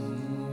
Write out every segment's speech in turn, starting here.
you.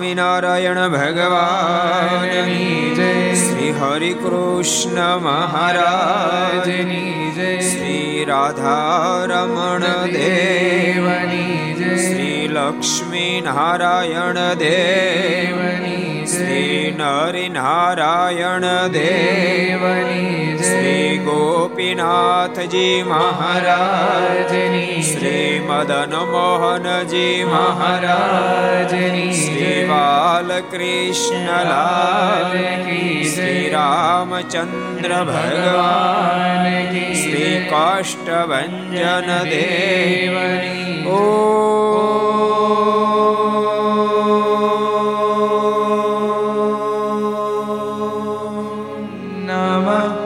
Swaminarayan ભગવાન શ્રી હરિ કૃષ્ણ મહારાજની જય. શ્રી રાધારમણ દેવની જય. શ્રી લક્ષ્મી નારાયણ દેવની શ્રી નરિ નારાયણ દેવની શ્રી ગોપીનાથજી મહારાજની શ્રી મદન મોહનજી મહારાજની શ્રી બાલકૃષ્ણલાલ શ્રી રામચંદ્ર ભગવાન શ્રી કાષ્ટભન દેવની ઓ 마음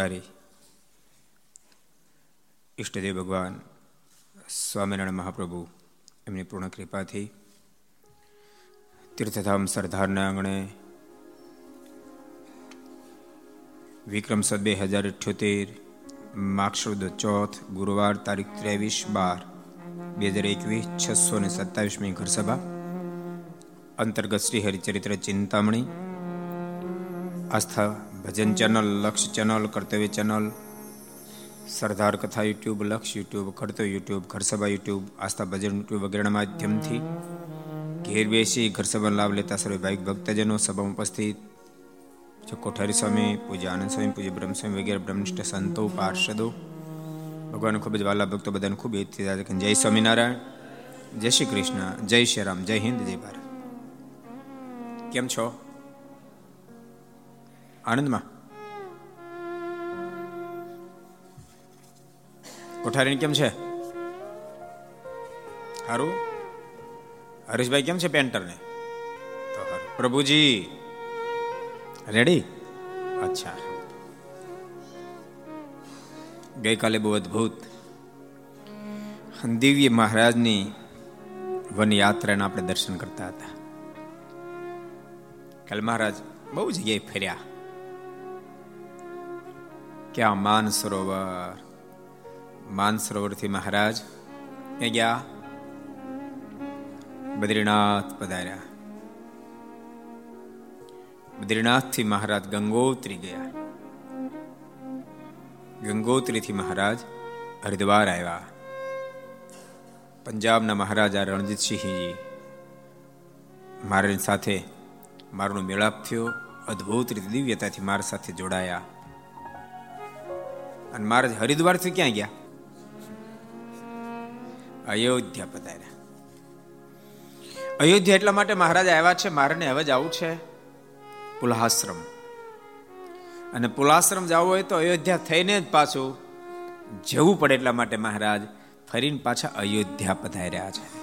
સર્વ અવતારી ઈષ્ટદેવ ભગવાન સ્વામિનારાયણ મહાપ્રભુ એમની પૂર્ણ કૃપાથી તીર્થધામ સરદારના આંગણે વિક્રમ સદ બે હજાર અઠ્યોતેર માક્ષુદ ચોથ ગુરુવાર તારીખ ત્રેવીસ બાર બે હજાર એકવીસ છસો ને સત્તાવીસમી ઘર સભા અંતર્ગત Shri Haricharitra Chintamani Aastha, Bhajan channel Laksh channel Kartavya channel Sardar Katha YouTube, Laksh YouTube, Kartavya YouTube, Gharsabha YouTube, Aastha, Bhajan YouTube વગેરેના માધ્યમથી ઘેર બેસી ઘરસભા લાભ લેતા સર્વે ભાઈક ભક્તજનો સભામાં ઉપસ્થિત. કોઠારી સ્વામી પૂજા આનંદ સ્વામી પૂજ્ય બ્રહ્મસ્વામી વગેરે બ્રહ્મનિષ્ઠ સંતો, પાર્ષદો. ભગવાન ખૂબ જ વાલા ભક્તો બધાને ખૂબ એથી જય સ્વામિનારાયણ, જય શ્રી કૃષ્ણ, જય શ્રી રામ, જય હિન્દ, જય ભારત. કેમ છો? આનંદમાં કોઠારી કેમ છે? સારું હરીશભાઈ કેમ છે પેન્ટરને? તો પ્રભુજી. રેડી? અચ્છા. ગઈકાલે બહુ અદભુત. દિવ્ય મહારાજની વન યાત્રાના આપણે દર્શન કરતા હતા. કાલે મહારાજ બહુ જગ્યાએ ફર્યા. ક્યાં માન સરોવર માન સરોવરથી મહારાજ એ ગયા બદ્રીનાથ પધાર્યા બદ્રીનાથથી મહારાજ ગંગોત્રી ગયા ગંગોત્રીથી મહારાજ હરિદ્વાર આવ્યા પંજાબના મહારાજા રણજીતસિંહજી મારાની સાથે મારનો મેળાપ થયો અદ્ભુત રીતે દિવ્યતાથી મારા સાથે જોડાયા અને મહારાજ હરિદ્વારથી ક્યાં ગયા? અયોધ્યા પધાર્યા. અયોધ્યા એટલા માટે મહારાજ આવ્યા છે, મારાને હવે આવું છે. પુલાશ્રમ. અને પુલાશ્રમ જવું હોય તો અયોધ્યા થઈને જ પાછું જવું પડે એટલા માટે મહારાજ ફરીને પાછા અયોધ્યા પધાર્યા છે.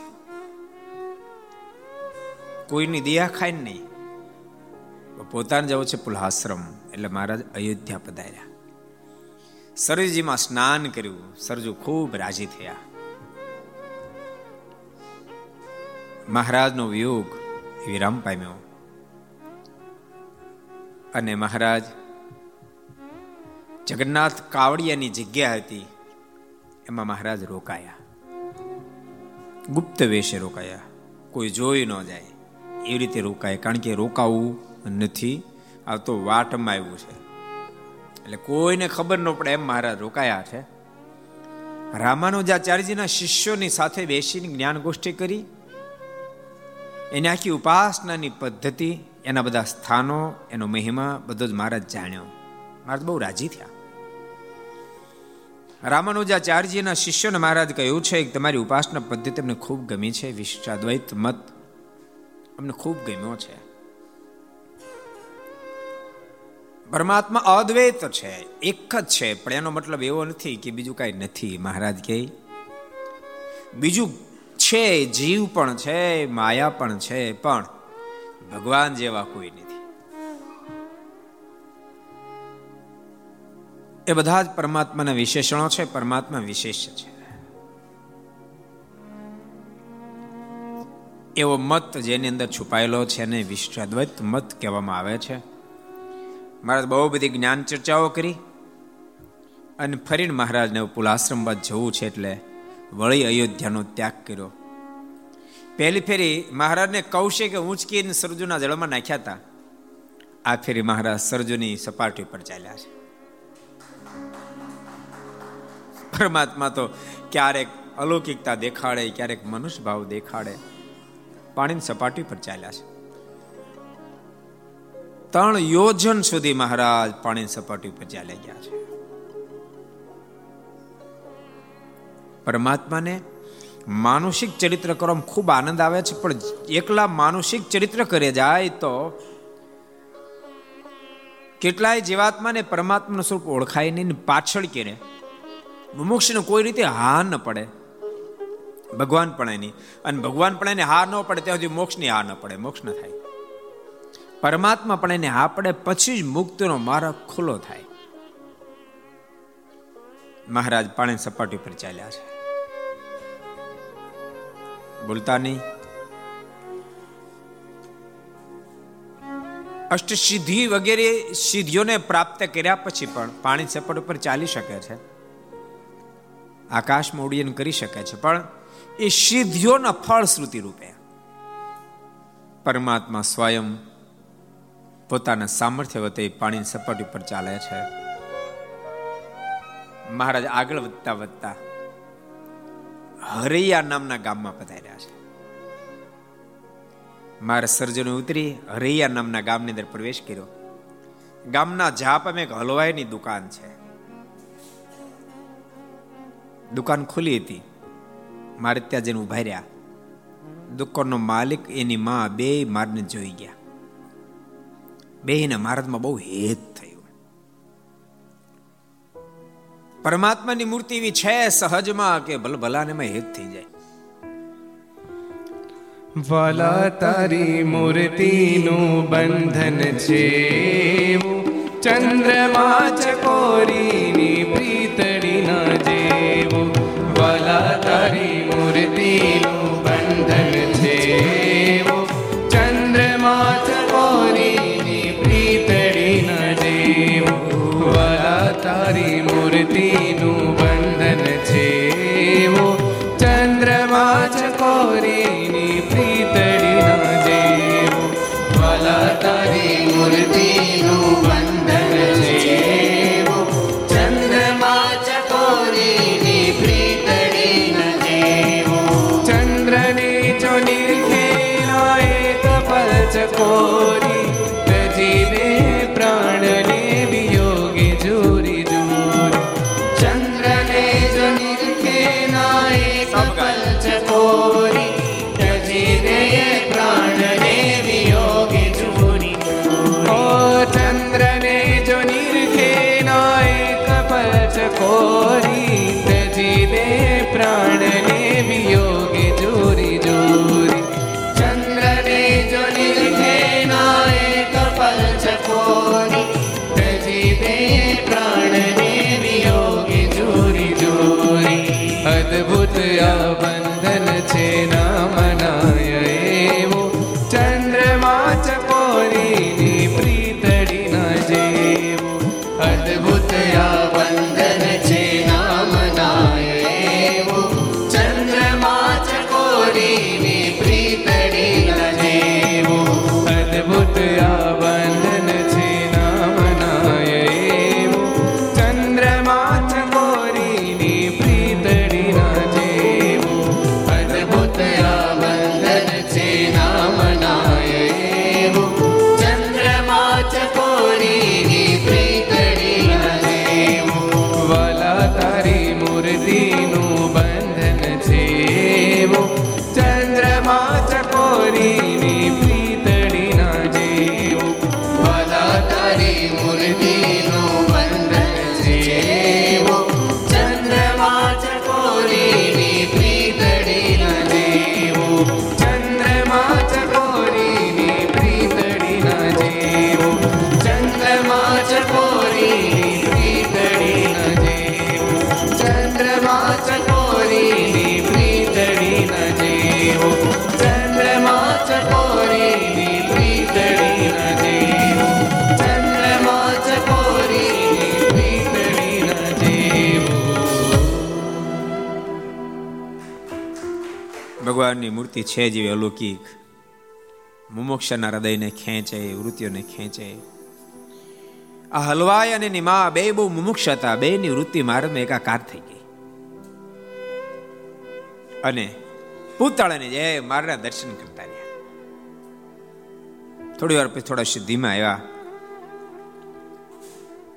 કોઈની દિયા ખાઈ નહીં. પોતાને જવું છે પુલાશ્રમ, એટલે મહારાજ અયોધ્યા પધાર્યા. સરજીમાં સ્નાન કર્યું. સરજુ ખૂબ રાજી થયા. મહારાજનો વિયોગ વિરામ પામ્યો. અને મહારાજ જગન્નાથ કાવડિયાની જગ્યા હતી, એમાં મહારાજ રોકાયા. ગુપ્ત વેશે રોકાયા. કોઈ જોઈ ન જાય. એ રીતે રોકાય. કારણ કે રોકાવું નથી. આ તો વાટમાં આવ્યું છે. એટલે કોઈને ખબર ન પડે એમ મહારાજ રોકાયા છે. રામાનુજાચાર્યજીના શિષ્યોની સાથે બેસીને જ્ઞાન ગોષ્ઠી કરી. એની આખી ઉપાસનાની પદ્ધતિ, એના બધા સ્થાનો, એનો મહિમા બધો જ મહારાજ જાણ્યો. મહારાજ બહુ રાજી થયા. રામાનુજાચાર્યજીના શિષ્યોને મહારાજ કહ્યું છે કે તમારી ઉપાસના પદ્ધતિ અમને ખૂબ ગમી છે વિશિષ્ટાદ્વૈત મત અમને ખૂબ ગમ્યો છે. પરમાત્મા અદ્વૈત છે, એક જ છે, પણ એનો મતલબ એવો નથી કે બીજું કાંઈ નથી, મહારાજ કહે. બીજું છે, જીવ પણ છે, માયા પણ છે, પણ ભગવાન જેવા કોઈ નથી. એ બધા જ પરમાત્માના વિશેષણો છે, પરમાત્મા વિશેષ છે. એવો મત જેની અંદર છુપાયેલો છે એને વિશ્વાદ્વૈત મત કહેવામાં આવે છે. મહારાજ બહુ બધી જ્ઞાન ચર્ચાઓ કરી. અને ફરીને મહારાજને પુલાશ્રમ બાદ જવું છે એટલે વળી અયોધ્યાનો ત્યાગ કર્યો. પહેલી ફેરી મહારાજને કૌશે કે ઊંચકીને સરજુના જળમાં નાખ્યા હતા. આ ફેરી મહારાજ સરજુની સપાટી પર ચાલ્યા છે. પરમાત્મા તો ક્યારેક અલૌકિકતા દેખાડે, ક્યારેક મનુષ્ય ભાવ દેખાડે. પાણીની સપાટી પર ચાલ્યા છે. ત્રણ યોજન સુધી મહારાજ પાણીની સપાટી ઉપર ચાલ્યા ગયા છે. પરમાત્માને માનુષિક ચરિત્ર કરવામાં ખૂબ આનંદ આવે છે, પણ એકલા માનુષિક ચરિત્ર કરે જાય તો કેટલાય જીવાત્માને પરમાત્માનું સ્વરૂપ ઓળખાય નહીં પાછળ કેરે. મુમુક્ષને કોઈ રીતે હા ન પડે. ભગવાન પણ એની. અને ભગવાન પણ એને હા ન પડે, ત્યાં સુધી મોક્ષની હા ન પડે, મોક્ષ ન થાય. પરમાત્મા પણ એને આપણે પછી જ મુક્તિનો માર્ગ ખુલ્લો થાય. મહારાજ પાણી સપાટી પર ચાલ્યા છે. બોલતા નહીં. અષ્ટસિદ્ધિ વગેરે સિદ્ધિઓને પ્રાપ્ત કર્યા પછી પણ પાણી સપાટ ઉપર ચાલી શકે છે. આકાશમાં ઉડ્ડયન કરી શકે છે, પણ એ સિદ્ધિઓના ફળશ્રુતિ રૂપે. પરમાત્મા સ્વયં પોતાના સામર્થ્ય વતે પાણીની સપાટી ઉપર ચાલે છે. મહારાજ આગળ વધતા વધતા હરૈયા નામના ગામમાં પધાર્યા છે. મારા સર્જનો ઉતરી હરૈયા નામના ગામની અંદર પ્રવેશ કર્યો. ગામના જાપામાં એક હલવાઈની દુકાન છે. દુકાન ખુલી હતી. મારે ત્યાં જઈને ઊભા રહ્યા. દુકાનનો માલિક એની માં બે મારને જોઈ ગયા. બે ને મહારાજમાં બહુ હેત થયું. પરમાત્માની મૂર્તિ એવી છે સહજમાં કે ભલ ભલાને માં હેત થઈ જાય. વાલા તારી મૂર્તિનું બંધન છે ચંદ્રમા ચકોરીની પ્રીતડી ના જેવું. વાલા તારી મૂર્તિનું ભગવાનની મૂર્તિ છે જેવી અલૌકિક. મુમોક્ષના હૃદયને ખેંચે, વૃત્તિઓને ખેંચે. આ હલવાઈ અને નિમા બે બહુ મુમુક્ષ હતા. બે ની વૃત્તિ માર્ગમાં એકાકાર થઈ ગઈ. અને પૂતળાને જય મારના દર્શન કરતા રહ્યા. થોડી વાર પછી થોડા સિદ્ધિમાં આવ્યા.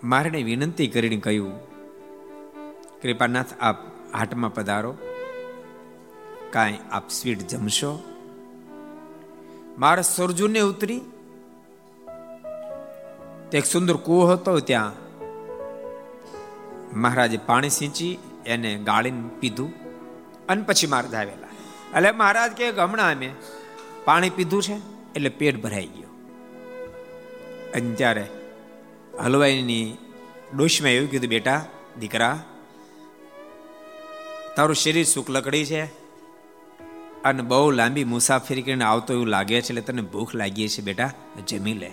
મારને વિનંતી કરીને કહ્યું, કૃપાનાથ, આપ હાટમાં પધારો. કાંઈ આપ સ્વીટ જમશો? મારા સરજુને ઉતરી. તે એક સુંદર કૂવો હતો ત્યાં. મહારાજે પાણી સિંચી, એને ગાળીને પીધું અને પછી મારા આવેલા. એટલે મહારાજ કે હમણાં અમે પાણી પીધું છે, એટલે પેટ ભરાઈ ગયું. અને ત્યારે હલવાઈની ડોશમાં એવું કીધું, બેટા, દીકરા, તારું શરીર સુખ લકડી છે અને બહુ લાંબી મુસાફરી કરીને આવતો એવું લાગે છે, એટલે તને ભૂખ લાગી છે બેટા. જમી લે.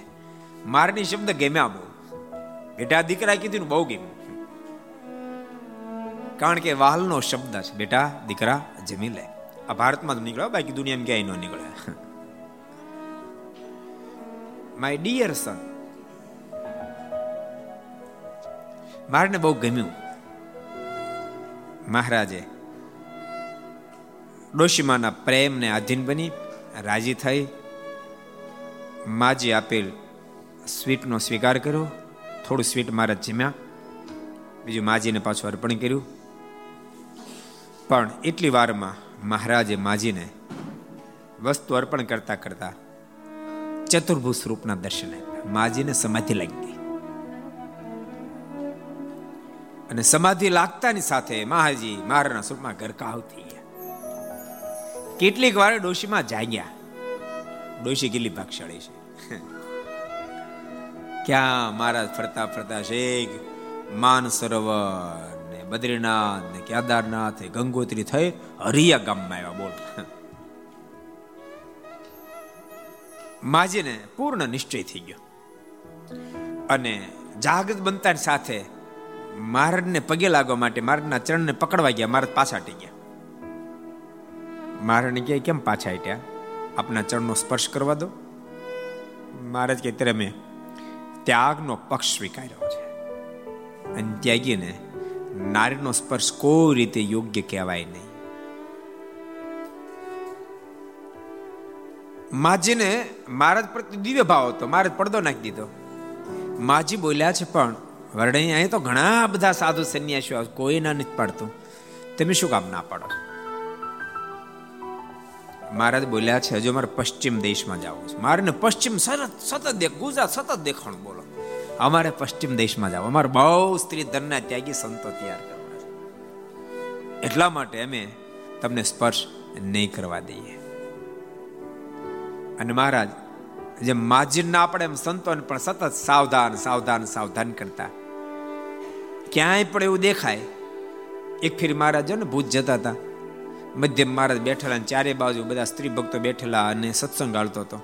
મારની શબ્દ ગમ્યા બહુ. બેટા, દીકરા કીધું બહુ ગમ્યું. કારણ કે વાલનો શબ્દ છે, બેટા, દીકરા, જમી લે. આ ભારતમાં તો નીકળ્યો બાકી દુનિયામાં ક્યાંય ન નીકળે. માય ડિયર સન મારને બહુ ગમ્યું. મહારાજે ડોશીમાના પ્રેમને આધીન બની, રાજી થઈ. માજી આપેલ સ્વીટનો સ્વીકાર કર્યો. થોડું સ્વીટ મારા જીમ્યા. બીજું માજીને પાછું અર્પણ કર્યું. પણ એટલી વારમાં મહારાજે માજીને વસ્તુ અર્પણ કરતા કરતા ચતુર્ભુજ સ્વરૂપના દર્શન આપ્યા માજીને સમાધિ લાગી અને સમાધિ લાગતાની સાથે મહાજી મારના સ્વરૂપમાં ગરકાવ થઈ કેટલીક વાર ડોશીમાં જાગ્યા. ડોશી કેટલી ભાગશાળી છે. ક્યાં મહારાજ ફરતા ફરતા શેખ માન સરોવર ને બદ્રીનાથ ને કેદારનાથ ગંગોત્રી થઈ હરિયા ગામમાં આવ્યા, બોલ. માજીને પૂર્ણ નિશ્ચય થઈ ગયો. અને જાગૃત બનતાની સાથે માર્ગને પગે લાગવા માટે માર્ગના ચરણને પકડવા ગયા મહારાજ પાછા હટી ગયા. મહારાજને કહે કેમ પાછા હટ્યા આપના ચરણનો સ્પર્શ કરવા દો. મહારાજ કે ત્યારે મેં ત્યાગનો પક્ષ સ્વીકાર્યો છે. અને ત્યાગીને નારીનો સ્પર્શ કોઈ રીતે યોગ્ય કહેવાય નહીં. માજીને મહારાજ પ્રત્યે દિવ્ય ભાવ હતો. મહારાજ પડદો નાખી દીધો. માજી બોલ્યા છે, પણ વરણી, અહીં તો ઘણા બધા સાધુ સંન્યાસીઓ કોઈ ના નથી પાડતું. તમે શું કામ ના પાડો મહારાજ બોલ્યા છે, હજુ મારે પશ્ચિમ દેશમાં જવું છે. મારે પશ્ચિમ સતત દેખ ગુજરાત સતત દેખાણું બોલો. અમારે પશ્ચિમ દેશમાં જાવ. અમારે બહુ સ્ત્રી ધનના ત્યાગી સંતો તૈયાર કરવા એટલા માટે અમે તમને સ્પર્શ નહીં કરવા દઈએ. અને મહારાજ, જેમ માજીર ના પડે એમ સંતોને પણ સતત સાવધાન સાવધાન સાવધાન કરતા, ક્યાંય પણ એવું દેખાય, એક ફેર મહારાજ ને ભૂત જતા હતા મધ્યમ મહારાજ બેઠેલા ચારે બાજુ બધા સ્ત્રી ભક્તો બેઠેલા અને સત્સંગ ગાળતો હતો.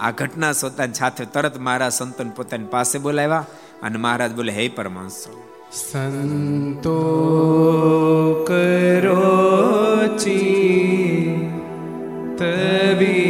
આ ઘટના સોતાની સાથે તરત મારા સંતન પોતાની પાસે બોલાવ્યા અને મહારાજ બોલે, હે પરમાંશ સંતો કરો વિશે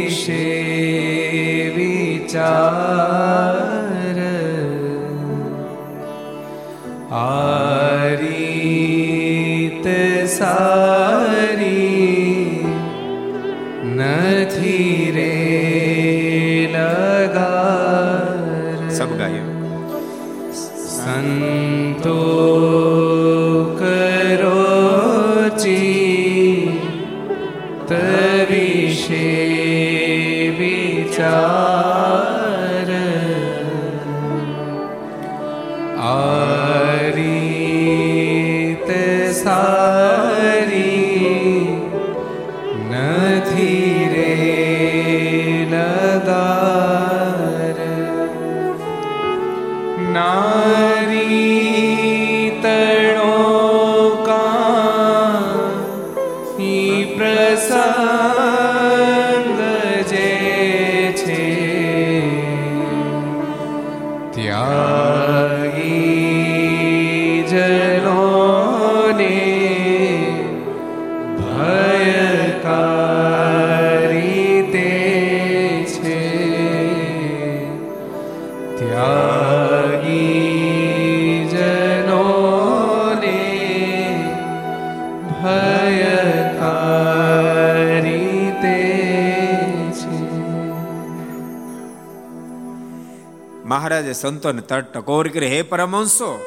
મહારાજે સંતોને તટ ટકોર કરી, હે પરમહંસો,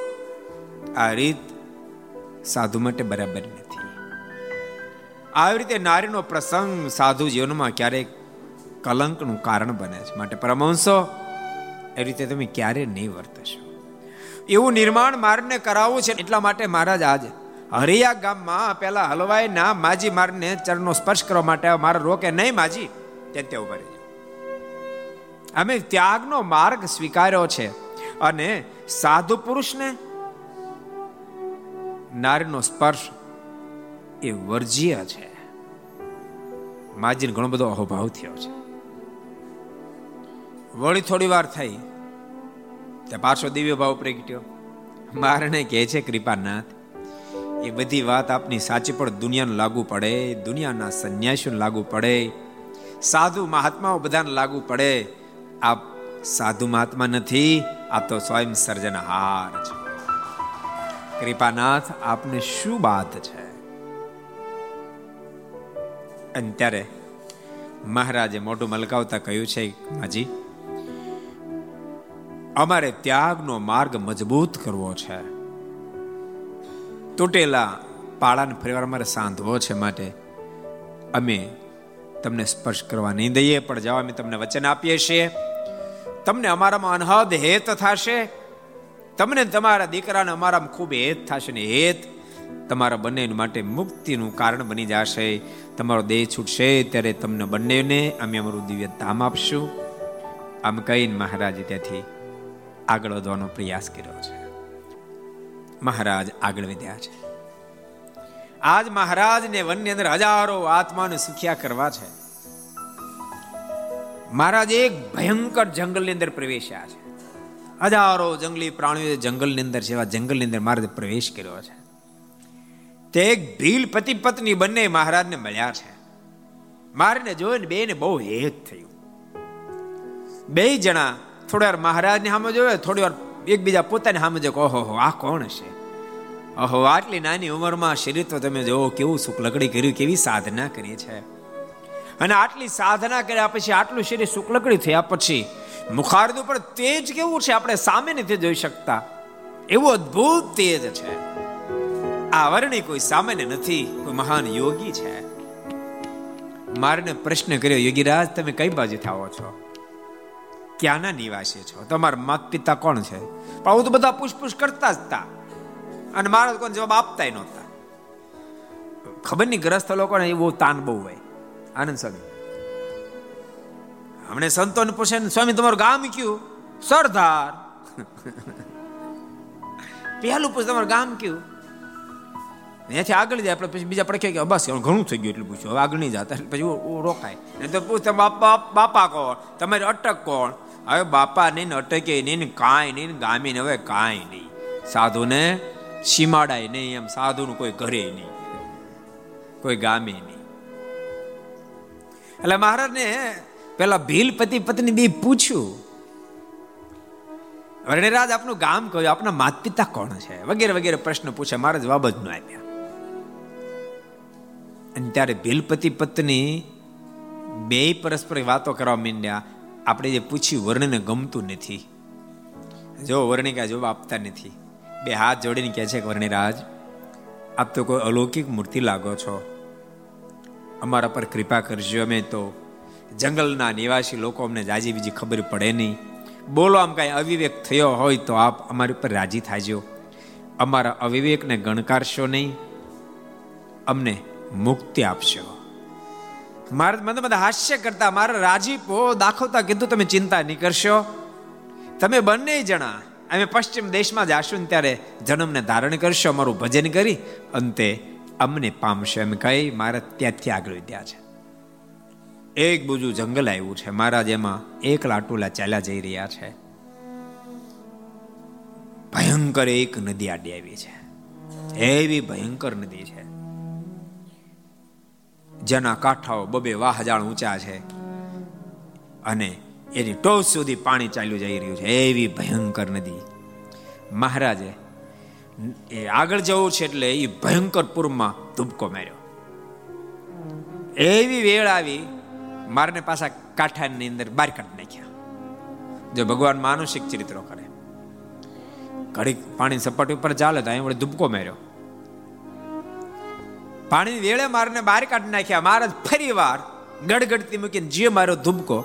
આ રીત સાધુ માટે બરાબર નથી. આવી રીતે નારીનો પ્રસંગ સાધુ જીવનમાં ક્યારેક કલંકનું કારણ બને છે. માટે પરમહંસો, એ રીતે તમે ક્યારે નહીં વર્તશો એવું નિર્માણ મારને કરાવવું છે એટલા માટે મહારાજ આજ હરિયા ગામમાં પેલા હલવાઈ ના માજી મારને ચરણનો સ્પર્શ કરવા માટે મારા રોકે નહીં માજી ત્યાં ઊભા અમે ત્યાગનો માર્ગ સ્વીકાર્યો છે અને સાધુ પુરુષને નારીનો સ્પર્શ એ વર્જ્ય છે. માજીને ઘણો બધો અહોભાવ થયો છે. વળી થોડી વાર થઈ. તે પાછો દિવ્ય ભાવ પ્રગટ્યો મારને કહે છે, કૃપાનાથ, એ બધી વાત આપની સાચી પણ દુનિયાને લાગુ પડે, દુનિયાના સંન્યાસીઓને લાગુ પડે. સાધુ મહાત્માઓ બધાને લાગુ પડે. આપ સાધુ મહાત્મા નથી આ તો સ્વયં સર્જનહાર છે. કૃપાનાથ, આપને શું વાત છે? અને ત્યારે મહારાજે મોઢું મલકાવતા કહ્યું છે, માજી, અમારે ત્યાગનો માર્ગ મજબૂત કરવો છે. તૂટેલા પાળાને ફરીવાર અમારે સાંધવો છે માટે. અમે તમને સ્પર્શ કરવા નહીં દઈએ, પણ જવા અમે તમને વચન આપીએ છીએ. તમને અમારામાં અનહદ હેત થશે. તમને તમારા દીકરાને અમારામાં ખૂબ હેત થશે ને હેત. તમારા બંને માટે મુક્તિનું કારણ બની જશે. તમારો દેહ છૂટશે ત્યારે તમને બંનેને અમે અમારું દિવ્ય ધામ આપશું. આમ કહીને મહારાજે ત્યાંથી આગળ વધવાનો પ્રયાસ કર્યો છે. મહારાજ આગળ વધ્યા છે. આજ મહારાજને વનની અંદર હજારો આત્માને સુખ્યા કરવા છે. મહારાજ એક ભયંકર જંગલની અંદર પ્રવેશ્યા છે. હજારો જંગલી પ્રાણીઓ જંગલની અંદર છે એવા જંગલની અંદર મહારાજે પ્રવેશ કર્યો છે. તે એક ભીલ પતિ પત્ની બંને મહારાજને મળ્યા છે. મારીને જોઈને બેને બહુ હેત થયું. બે જણા થોડી વાર મહારાજની સામે જોયો, થોડી વાર એકબીજા પોતાની સામે જો ઓહો, આ કોણ છે? ઓહો આટલી નાની ઉંમરમાં શરીર તો તમે જોવો કેવું સુખ લકડી કર્યું, કેવી સાધના કરી છે. અને આટલી સાધના કર્યા પછી, આટલું શરીર શુક્લકડી થયા પછી, મુખારદુ પણ તેજ કેવું છે આપણે સામે નથી જોઈ શકતા? એવું અદ્ભુત તેજ છે. આ વર્ણિ કોઈ સામાન્ય નથી, કોઈ મહાન યોગી છે. મારને પ્રશ્ન કર્યો, યોગીરાજ, તમે કઈ બાજુ થાવો છો? ક્યાંના નિવાસી છો? તમારા માત પિતા કોણ છે? પણ તો બધા પૂછપૂછ કરતા જ હતા અને મારા કોણ જવાબ આપતા નહોતા. ખબર નહીં, ગ્રસ્ત લોકોને એવું તાન બહુ હોય. આનંદ સ્વામી. હમણે સંતોને પૂછે સ્વામી, તમારું ગામ કયું? સરદાર. પહેલું પૂછ, તમારું ગામ કયું? ત્યાંથી આગળ જાય, આપણે પછી બીજા પડખે કે બસ ઘણું થઈ ગયું એટલું પૂછ્યું, હવે આગળ નહીં જતા. પછી રોકાય. નહીં તો પૂછ, બાપા બાપા કોણ? તમારી અટક કોણ? હવે બાપા નહીં અટકે નહીં કાંઈ નહીં ગામી હવે કાંઈ નહીં. સાધુને સીમાડાય નહીં, એમ સાધુનું કોઈ ઘરે નહીં, કોઈ ગામે નહીં. એટલે મહારાજને પેલા ભીલ પતિ પત્ની બી પૂછ્યું, વર્ણિરાજ, આપનું ગામ કહ્યું આપના માત પિતા કોણ છે? વગેરે વગેરે પ્રશ્ન પૂછે મારા જવાબ જ ન આપ્યા. અને ત્યારે ભીલપતિ પત્ની બે પરસ્પર વાતો કરવા માંડ્યા. આપણે જે પૂછ્યું, વર્ણને ગમતું નથી? જો વર્ણિકા, જવાબ આપતા નથી. બે હાથ જોડીને કહે છે કે, વર્ણિરાજ, આપ તો કોઈ અલૌકિક મૂર્તિ લાગો છો. અમારા પર કૃપા કરજો. અમે તો જંગલના નિવાસી લોકો, અમને જાજી બીજી ખબર પડે નહીં. બોલો, આમ કાંઈ અવિવેક થયો હોય તો આપ અમારી ઉપર રાજી થાજો. અમારા અવિવેકને ગણકારશો નહીં. અમને મુક્તિ આપશો. મારે મને બધા હાસ્ય કરતા, મારા રાજીપો દાખવતા કીધું, તમે ચિંતા નહીં કરશો. તમે બંને જણા અમે પશ્ચિમ દેશમાં જાશું ને ત્યારે જન્મને ધારણ કરશો, અમારું ભજન કરી, અંતે અમને પામશે એમ કહી મારા ત્યાંથી આગળ વધ્યા છે. એક બીજું જંગલ આવ્યું છે. મહારાજ એમાં એક લાટુલા ચાલ્યા જઈ રહ્યા છે. ભયંકર એક નદી આડી આવી છે. એવી ભયંકર નદી છે. જેના કાંઠાઓ બબે વાહ હજાર ઊંચા છે. અને એની ટોચ સુધી પાણી ચાલ્યું જઈ રહ્યું છે. એવી ભયંકર નદી. મહારાજે, એ આગળ જવું છે એટલે એ ભયંકર પૂરમાં ધૂબકો માર્યો. એવી વેળ આવી, મારને પાછા કાંઠાની અંદર બાર કાઢી નાખ્યા. જો ભગવાન માનુષિક ચરિત્રો કરે. ઘડીક પાણી સપાટી ઉપર ચાલે તો અહીં વડે ધૂબકો માર્યો. પાણી વેળે મારને બહાર કાઢી નાખ્યા. મહારાજ ફરી વાર ગડગડતી મૂકીને જે મારો ધૂબકો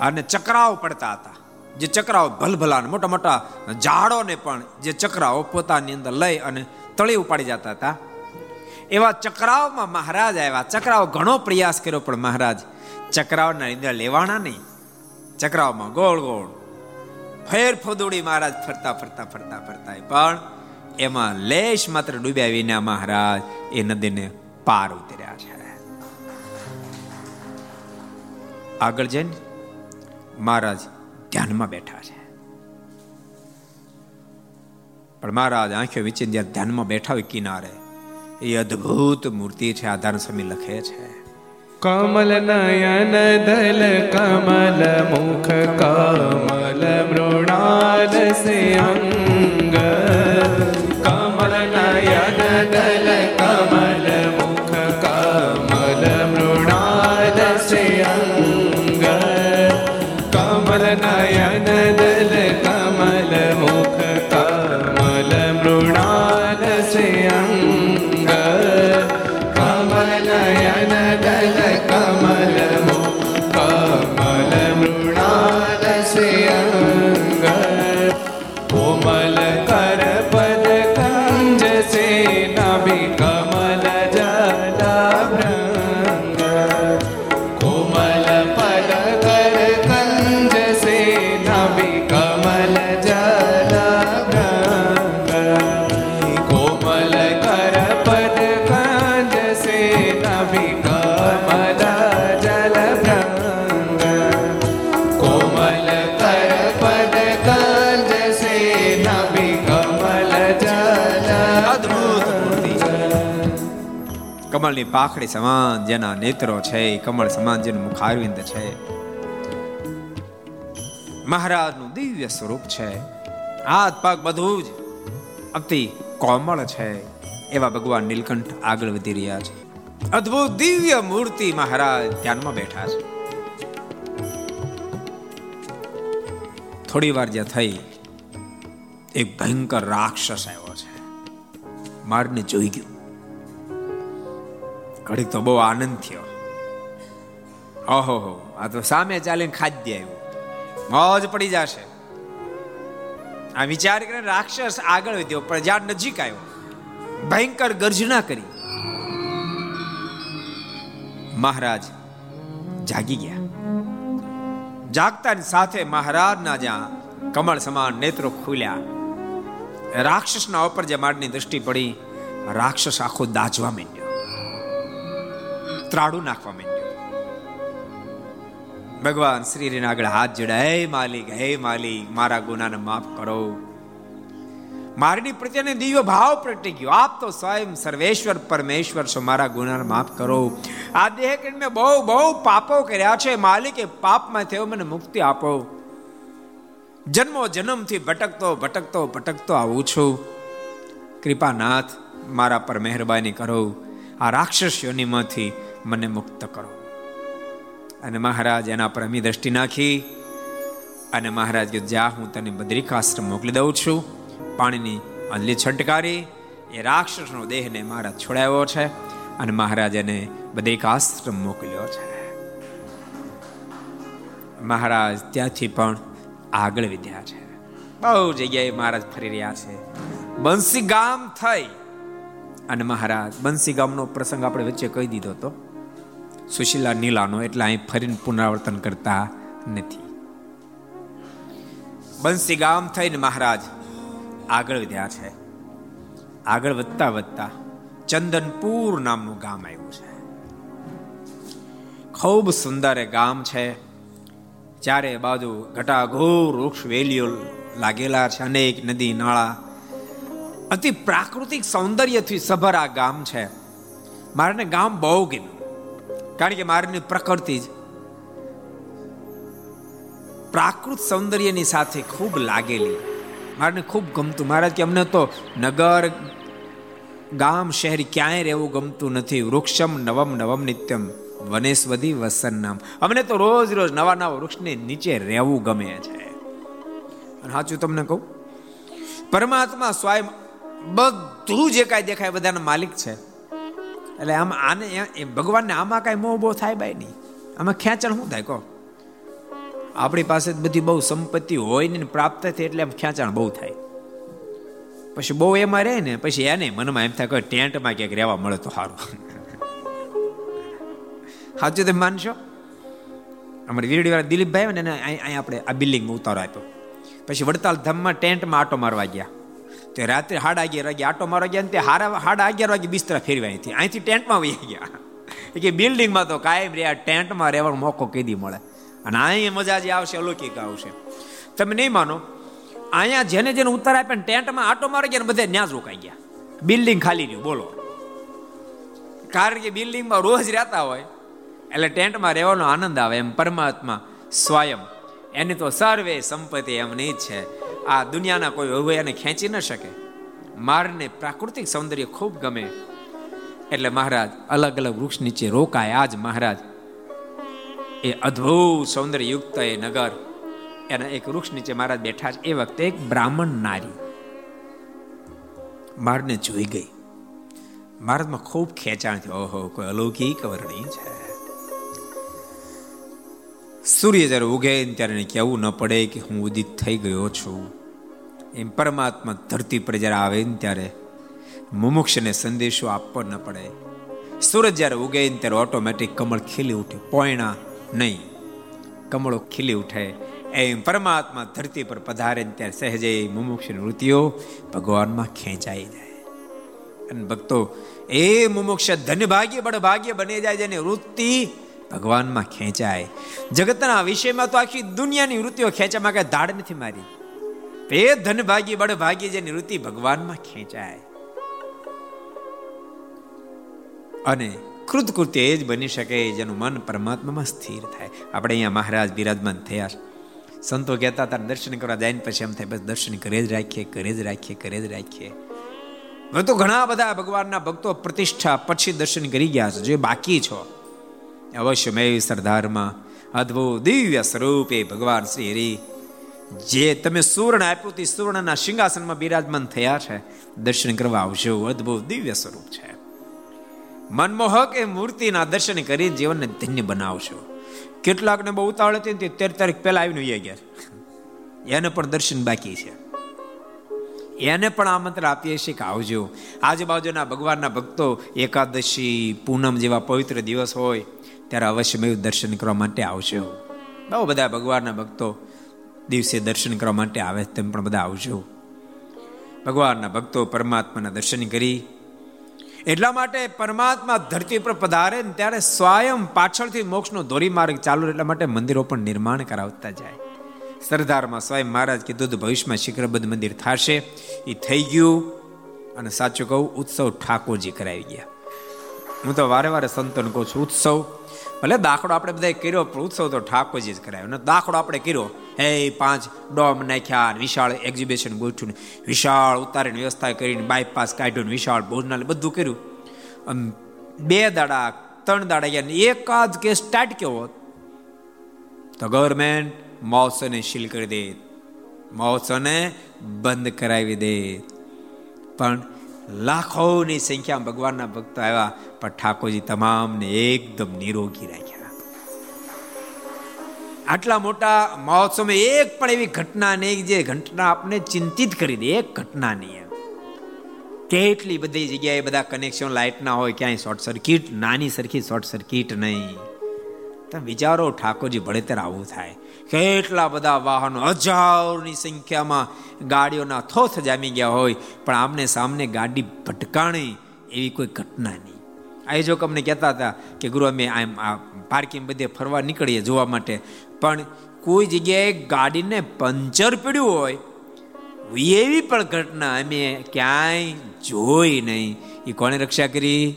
અને ચક્રાવ પડતા હતા. જે ચક્રાવ ભલભલા મોટા મોટા ઝાડોને પણ જે ચક્રાઓ પોતાની અંદર લઈ અને તળી ઉપાડી જતા હતા. એવા ચક્રાવમાં મહારાજ આવ્યા. ચક્રાઓ ઘણો પ્રયાસ કર્યો, પણ મહારાજ ચક્રાવના અંદર લેવાના નહીં. ચક્રાવમાં ગોળ ગોળ ફેર ફોદોડી મહારાજ ફરતા ફરતા ફરતા ફરતા પણ એમાં લેશ માત્ર ડૂબ્યા વિના મહારાજ એ નદીને પાર ઉતર્યા છે. આગળ જઈને મહારાજ ધ્યાનમાં બેઠા છે. પણ મહારાજ આંખો વિચીને જ્યારે ધ્યાનમાં બેઠા હોય કિનારે, એ અદ્ભુત મૂર્તિ છે, આધાર સ્વામી લખે છે. કમલ નયન દલ કમલ મુખ, કમલ મૃણાલ સે કમળની પાખડી સમાન જેના નેત્રો છે કમળ સમાન જેનું મુખારવિંદ છે. મહારાજનું દિવ્ય સ્વરૂપ છે. હાથ પગ બધું જ અતિ કોમળ છે, એવા ભગવાન નીલકંઠ આગળ વધી રહ્યા છે. અદ્ભુત દિવ્ય મૂર્તિ મહારાજ ધ્યાનમાં બેઠા છે. થોડી વાર જ્યાં થઈ, એક ભયંકર રાક્ષસ આવ્યો છે. મારને જોઈ ગયું. ઘડીક તો બહુ આનંદ થયો. ઓહો આ તો સામે ચાલીને ખાદ્ય આવ્યું. મોજ પડી જશે. આ વિચાર કરીને રાક્ષસ આગળ વધ્યો પણ જ્યાં નજીક આવ્યો. ભયંકર ગર્જના કરી. મહારાજ જાગી ગયા. જાગતાની સાથે મહારાજના જ્યાં કમળ સમાન નેત્રો ખુલ્યા. રાક્ષસના ઉપર જે માળની દ્રષ્ટિ પડી, રાક્ષસ આખો દાજવા માંડ્યો. ત્રાડું નાખવા માંડ્યો. ભગવાન શ્રી આગળ હાથ જોડ્યા, હે માલિક હે માલિક, મારા ગુનાને માફ કરો. મારની પ્રત્યેને દિવ્ય ભાવ પ્રગટી ગયો. આપ તો સ્વયં સર્વેશ્વર, પરમેશ્વર છો, મારા ગુનાને માફ કરો. આ દેહ કરીને મેં બહુ બહુ પાપો કર્યા છે. માલિકે પાપમાં થયો મને મુક્તિ આપો. જન્મો જન્મથી ભટકતો ભટકતો ભટકતો આવું છું. કૃપાનાથ, મારા પર મહેરબાની કરો. આ રાક્ષસ યોનિમાંથી મને મુક્ત કરો. અને મહારાજ એના પર અમી દ્રષ્ટિ નાખી અને મહારાજ કે, જા, હું તને બદ્રિકાશ્રમ મોકલી દઉં છું. પાણીની અંજલી છંટકારી, એ રાક્ષસનો દેહને મહારાજ છોડાવ્યો છે અને મહારાજ એને બદ્રિકાશ્રમ મોકલ્યો છે. મહારાજ ત્યાંથી પણ આગળ વિદ્યા છે. બહુ જગ્યાએ મહારાજ ફરી રહ્યા છે. બંસી ગામ થઈ. અને મહારાજ બંસી ગામનો પ્રસંગ આપણે વચ્ચે કહી દીધો હતો. સુશીલા નીલાનો એટલે અહીં ફરીને પુનરાવર્તન કરતા નથી. બંસી ગામ થઈને મહારાજ આગળ વધ્યા છે. આગળ વધતા વધતા ચંદનપુર નામનું ગામ આવ્યું છે. ખૂબ સુંદર ગામ છે. ચારે બાજુ ઘટાઘોર વૃક્ષ વેલીઓ લાગેલા છે. અનેક નદી નાળા. અતિ પ્રાકૃતિક સૌંદર્યથી સભર આ ગામ છે. મારને ગામ બહુ ગમ્યું. કારણ કે મારની પ્રકૃતિ જ. પ્રાકૃત સૌંદર્યની સાથે ખૂબ લાગેલી. મારને ખૂબ ગમતું. મહારાજ કે અમને તો નગર, ગામ, શહેર ક્યાંય રહેવું ગમતું નથી. વૃક્ષમ નવમ નવમ નિત્યમ વનેસ્વધી વસન્નમ. અમને તો રોજ રોજ નવા નવા વૃક્ષની નીચે રહેવું ગમે છે. અને સાચું તમને કહું? પરમાત્મા સ્વયં બધું જે કાંઈ દેખાય બધાના માલિક છે. એટલે આમ આને ભગવાનને આમાં કાંઈ મોહ બહુ થાય બાય નહીં. આમાં ખેંચણ શું થાય? કહો. આપણી પાસે બધી બહુ સંપત્તિ હોય ને પ્રાપ્ત થાય એટલે આમ ખેંચાણ બહુ થાય. પછી બહુ એમાં રહે ને, પછી એને મનમાં એમ થાય કે ટેન્ટમાં ક્યાંક રહેવા મળે તો સારું. સાચું તમે માનશો? અમારી વીરડી વાળા દિલીપભાઈ ને અહીં આપણે આ બિલ્ડિંગમાં ઉતારો આપ્યો. પછી વડતાલ ધામમાં ટેન્ટમાં આટો મારવા ગયા. તે રાત્રે હાડ અગિયાર વાગે આટો મારો ગયા તે હારા હાડ અગિયાર વાગે બિસ્તરા ફેરવા અહીંથી અહીંથી ટેન્ટમાં વહી ગયા. કે બિલ્ડિંગમાં તો કાયમ રહ્યા, ટેન્ટમાં રહેવાનો મોકો કેદી મળે. અને અહીં મજા જે આવશે, અલૌકિક આવશે. તમે નહીં માનો, અહીંયા જેને જેને ઉત્તર આપે ને ટેન્ટમાં આટો મારી ગયા બધે ન્યાજ રોકાઈ ગયા. બિલ્ડિંગ ખાલી રહ્યું, બોલો. કારણ કે બિલ્ડિંગમાં રોજ રહેતા હોય, એટલે ટેન્ટમાં રહેવાનો આનંદ આવે એમ પરમાત્મા સ્વયં. એની તો સર્વે સંપત્તિ એમની જ છે. આ દુનિયાના કોઈ હવે એને ખેંચી ન શકે. મારને પ્રાકૃતિક સૌંદર્ય ખૂબ ગમે. એટલે મહારાજ, અલગ અલગ વૃક્ષ નીચે રોકાય. આજ મહારાજ, એ અદ્ભુત સૌંદર્ય યુક્ત એ નગર. એના એક વૃક્ષ નીચે મહારાજ બેઠા છે. એ વખતે એક બ્રાહ્મણ નારી મારને જોઈ ગઈ. મહારાજમાં ખૂબ ખેંચાણ થયો. ઓહો, કોઈ અલૌકિક વર્ણી છે. સૂર્ય જ્યારે ઉગે ત્યારે કહેવું ન પડે કે હું ઉદિત થઈ ગયો છું. એમ પરમાત્મા ધરતી પર જ્યારે આવે ને ત્યારે મુમુક્ષને સંદેશો આપવો ન પડે. સૂરજ જ્યારે ઉગે ત્યારે ઓટોમેટિક કમળ ખીલી ઉઠે, પોયણા નહીં. કમળો ખીલી ઉઠે. એમ પરમાત્મા ધરતી પર પધારે ને ત્યારે સહેજે મુમુક્ષની વૃત્તિઓ ભગવાનમાં ખેંચાઈ જાય. અને ભક્તો, એ મુમુક્ષ ધન્ય ભાગ્ય બળ ભાગ્ય બની જાય જેની વૃત્તિ ભગવાનમાં ખેંચાય. જગતના વિષયમાં તો આખી દુનિયાની વૃત્તિઓ ખેંચામાં કઈ ધાડ નથી મારી. એ ધન ભાગી, બળ ભાગી જેની વૃત્તિ ભગવાનમાં ખેંચાય. અને કૃતકૃત્ય એ જ બની શકે જેનું મન પરમાત્મામાં સ્થિર થાય. આપણે અહીંયા મહારાજ બિરાજમાન થયા. સંતો કહેતા હતા દર્શન કરવા જાય પછી એમ થાય, બસ દર્શન કરે જ રાખીએ કરે જ રાખીએ કરે જ રાખીએ. હવે તો ઘણા બધા ભગવાનના ભક્તો પ્રતિષ્ઠા પછી દર્શન કરી ગયા છે. જે બાકી છો અવશ્ય મેં સરદારમાં અદ્ભુત દિવ્ય સ્વરૂપે ભગવાન શ્રી હરિ જે તમે સુવર્ણ આપ્યું તે સુવર્ણના સિંહાસનમાં બિરાજમાન થયા છે, દર્શન કરવા આવશો અદ્ભુત, દિવ્ય સ્વરૂપ છે. મનમોહક એ મૂર્તિના દર્શન કરી જીવનને ધન્ય બનાવશો કેટલાકને બહુ ઉતાવળ હતી તેર તારીખ પહેલા આવીને ગયા. એને પણ દર્શન બાકી છે. એને પણ આમંત્રણ આપીએ છીએ કે આવજો. આજુબાજુના ભગવાનના ભક્તો એકાદશી, પૂનમ જેવા પવિત્ર દિવસ હોય, ત્યારે અવશ્ય મેં દર્શન કરવા માટે આવશે બહુ બધા ભગવાનના ભક્તો દિવસે દર્શન કરવા માટે આવે તેમ પણ બધા આવજો. ભગવાનના ભક્તો પરમાત્માના દર્શન કરી. એટલા માટે પરમાત્મા ધરતી પર પધારે ને ત્યારે સ્વયં પાછળથી મોક્ષનો ધોરી માર્ગ ચાલુ એટલા માટે મંદિરો પણ નિર્માણ કરાવતા જાય. સરદારમાં સ્વયં મહારાજ કીધું ભવિષ્યમાં શિખરબદ્ધ મંદિર થશે. એ થઈ ગયું. અને સાચું કહું, ઉત્સવ ઠાકોરજી કરાવી ગયા. હું તો વારે વારે સંતોને કહું છું, ઉત્સવ ભલે દાખલો આપણે બધા કર્યો, પણ ઉત્સવ તો ઠાકોરજી જ કરાયો. અને દાખલો આપણે કર્યો. હે પાંચ ડોમ નાખ્યા વિશાળ એક્ઝિબિશન ગોઠવ્યું વિશાળ ઉતારીને વ્યવસ્થા કરીને બાયપાસ કાઢ્યું વિશાળ ભોજનાલય બધું કર્યું. બે દાડા, ત્રણ દાડા ગયા એકાદ કેસ સ્ટાર્ટ કેવો તો ગવર્મેન્ટ મહોત્સવને સીલ કરી દે. મહોત્સવને બંધ કરાવી દે. પણ લાખોની સંખ્યા ભગવાનના ભક્તો આવ્યા, પણ ઠાકોરજી તમામને એકદમ નિરોગી રાખ્યા. આટલા મોટા મહોત્સવમાં એક પણ એવી ઘટના નહીં જે ઘટના આપને ચિંતિત કરી દે, એક ઘટના નહીં કેટલી બધી જગ્યાએ બધા કનેક્શન લાઇટ ના હોય, ક્યાંય શોર્ટ સર્કિટ નાની સરખી શોર્ટ સર્કિટ નહીં. તમે વિચારો, ઠાકોરજી ભળેતર આવું થાય. કેટલા બધા વાહનો, હજારોની સંખ્યામાં ગાડીઓના થોથ જામી ગયા હોય, પણ આમને સામને ગાડી ભટકાણી એવી કોઈ ઘટના નહીં. આયોજક અમને કહેતા હતા કે, ગુરુ, અમે આમ આ પાર્કિંગ બધે ફરવા નીકળીએ જોવા માટે. પણ કોઈ જગ્યાએ ગાડીને પંચર પડ્યું હોય, એવી પણ ઘટના અમે ક્યાંય જોઈ નહીં. એ કોને રક્ષા કરી?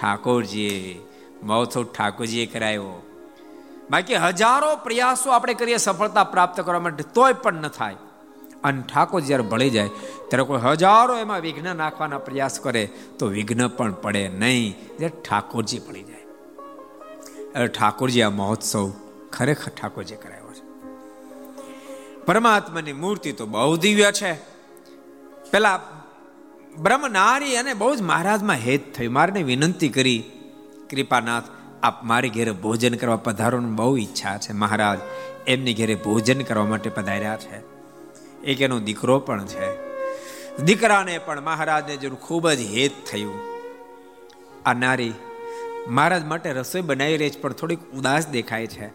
ઠાકોરજીએ. મહોત્સવ ઠાકોરજીએ કરાયો. બાકી હજારો પ્રયાસો આપણે કરીએ સફળતા પ્રાપ્ત કરવા માટે તોય પણ ન થાય. અને ઠાકોર જ્યારે ભળી જાય, ત્યારે કોઈ હજારો એમાં વિઘ્ન નાખવાના પ્રયાસ કરે, તો વિઘ્ન પણ પડે નહીં. જે ઠાકોરજી ભળી જાય. એટલે ઠાકોરજી આ મહોત્સવ ખરેખર ઠાકોરજી કરાયો છે. પરમાત્માની મૂર્તિ તો બહુ દિવ્ય છે. પેલા બ્રહ્મનારી અને બહુ જ મહારાજમાં હેત થયું મારને વિનંતી કરી, કૃપાનાથ આપ મારી ઘેરે ભોજન કરવા પધારવાની બહુ ઈચ્છા છે, મહારાજ. એમની ઘેરે ભોજન કરવા માટે પધાર્યા છે. એક એનો દીકરો પણ છે. દીકરાને પણ મહારાજને જેનું ખૂબ જ હેત થયું. આ નારી મહારાજ માટે રસોઈ બનાવી રહી છે, પણ થોડીક ઉદાસ દેખાય છે.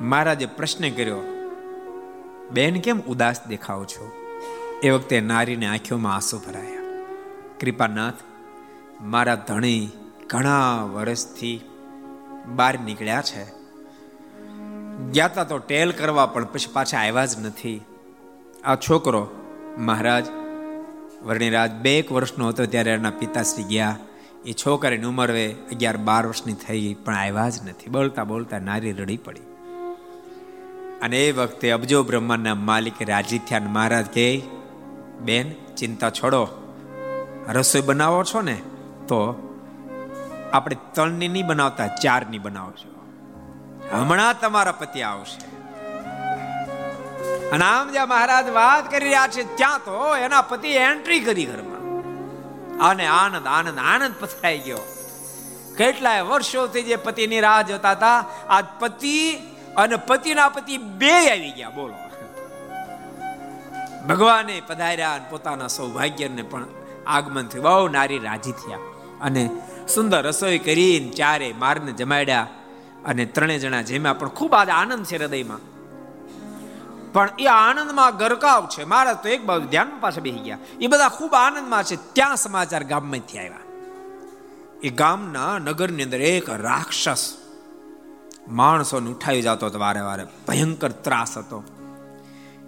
મહારાજે પ્રશ્ન કર્યો, બેન, કેમ ઉદાસ દેખાવ છો? એ વખતે નારીને આંખોમાં આંસુ ભરાયા. કૃપાનાથ, મારા ધણી ઘણા વર્ષથી બહાર નીકળ્યા છે. ગયા તો ટેલ કરવા પણ પછી પાછા આવ્યા જ નથી. આ છોકરો, મહારાજ, વર્ણિરાજ બે એક વર્ષનો હતો ત્યારે એના પિતાશ્રી ગયા. એ છોકરીની ઉંમર અગિયાર બાર વર્ષની થઈ પણ આવ્યા જ નથી. બોલતા બોલતા નારી રડી પડી. અને એ વખતે અબજો બ્રહ્માંડના માલિક રાજી થયા મહારાજ કે બેન, ચિંતા છોડો. રસોઈ બનાવો છો ને? તો આપણે ત્રણની નહીં બનાવતા, ચારની બનાવજો. હમણાં તમારા પતિ આવશે. અને આમ જ્યાં મહારાજ વાત કરી રહ્યા છે, ત્યાં તો એના પતિ એન્ટ્રી કરી ઘરમાં. અને આનંદ આનંદ આનંદ પથરાઈ ગયો. કેટલાય વર્ષોથી જે પતિની રાહ જોતા હતા આ પતિ અને પતિના પતિ બે આવી ગયા, બોલો. ભગવાને પધાર્યા અને પોતાના સૌભાગ્યને પણ આગમન થયું. બહુ નારી રાજી થયા. અને સુંદર રસોઈ કરીને ચારે મારને જમાડ્યા અને ત્રણે જણા જેમાં પણ ખૂબ આજ આનંદ છે હૃદયમાં. પણ એ આનંદમાં ગરકાવ છે. મારા તો એક બાજુ ધ્યાન પાસે બેસી ગયા. એ બધા ખૂબ આનંદમાં છે. ત્યાં સમાચાર ગામમાંથી આવ્યા. એ ગામના નગરની અંદર એક રાક્ષસ માણસોને ઉઠાવી જતો હતો વારે વારે. ભયંકર ત્રાસ હતો.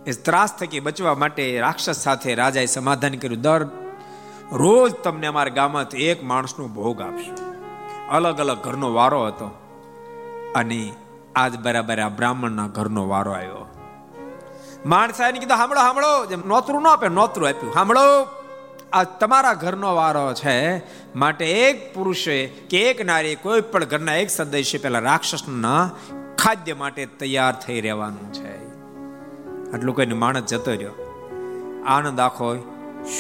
એ ત્રાસ થકી બચવા માટે રાક્ષસ સાથે રાજાએ સમાધાન કર્યું. દર રોજ તમને અમારા ગામમાંથી એક માણસનો ભોગ આપશું. અલગ અલગ ઘરનો વારો હતો. અને આજ બરાબર આ બ્રાહ્મણના ઘરનો વારો આવ્યો. માણસાએ કીધું સાંભળો સાંભળો જેમ નોતરું ન આપે, નોતરું આપ્યું. સાંભળો આ તમારા ઘરનો વારો છે. માટે એક પુરુષે કે એક નારી કોઈ પણ ઘરના એક સદસ્ય પેલા રાક્ષસના ખાદ્ય માટે તૈયાર થઈ રહેવાનું છે. આટલું કહીને માણસ જતો રહ્યો. આનંદ આખો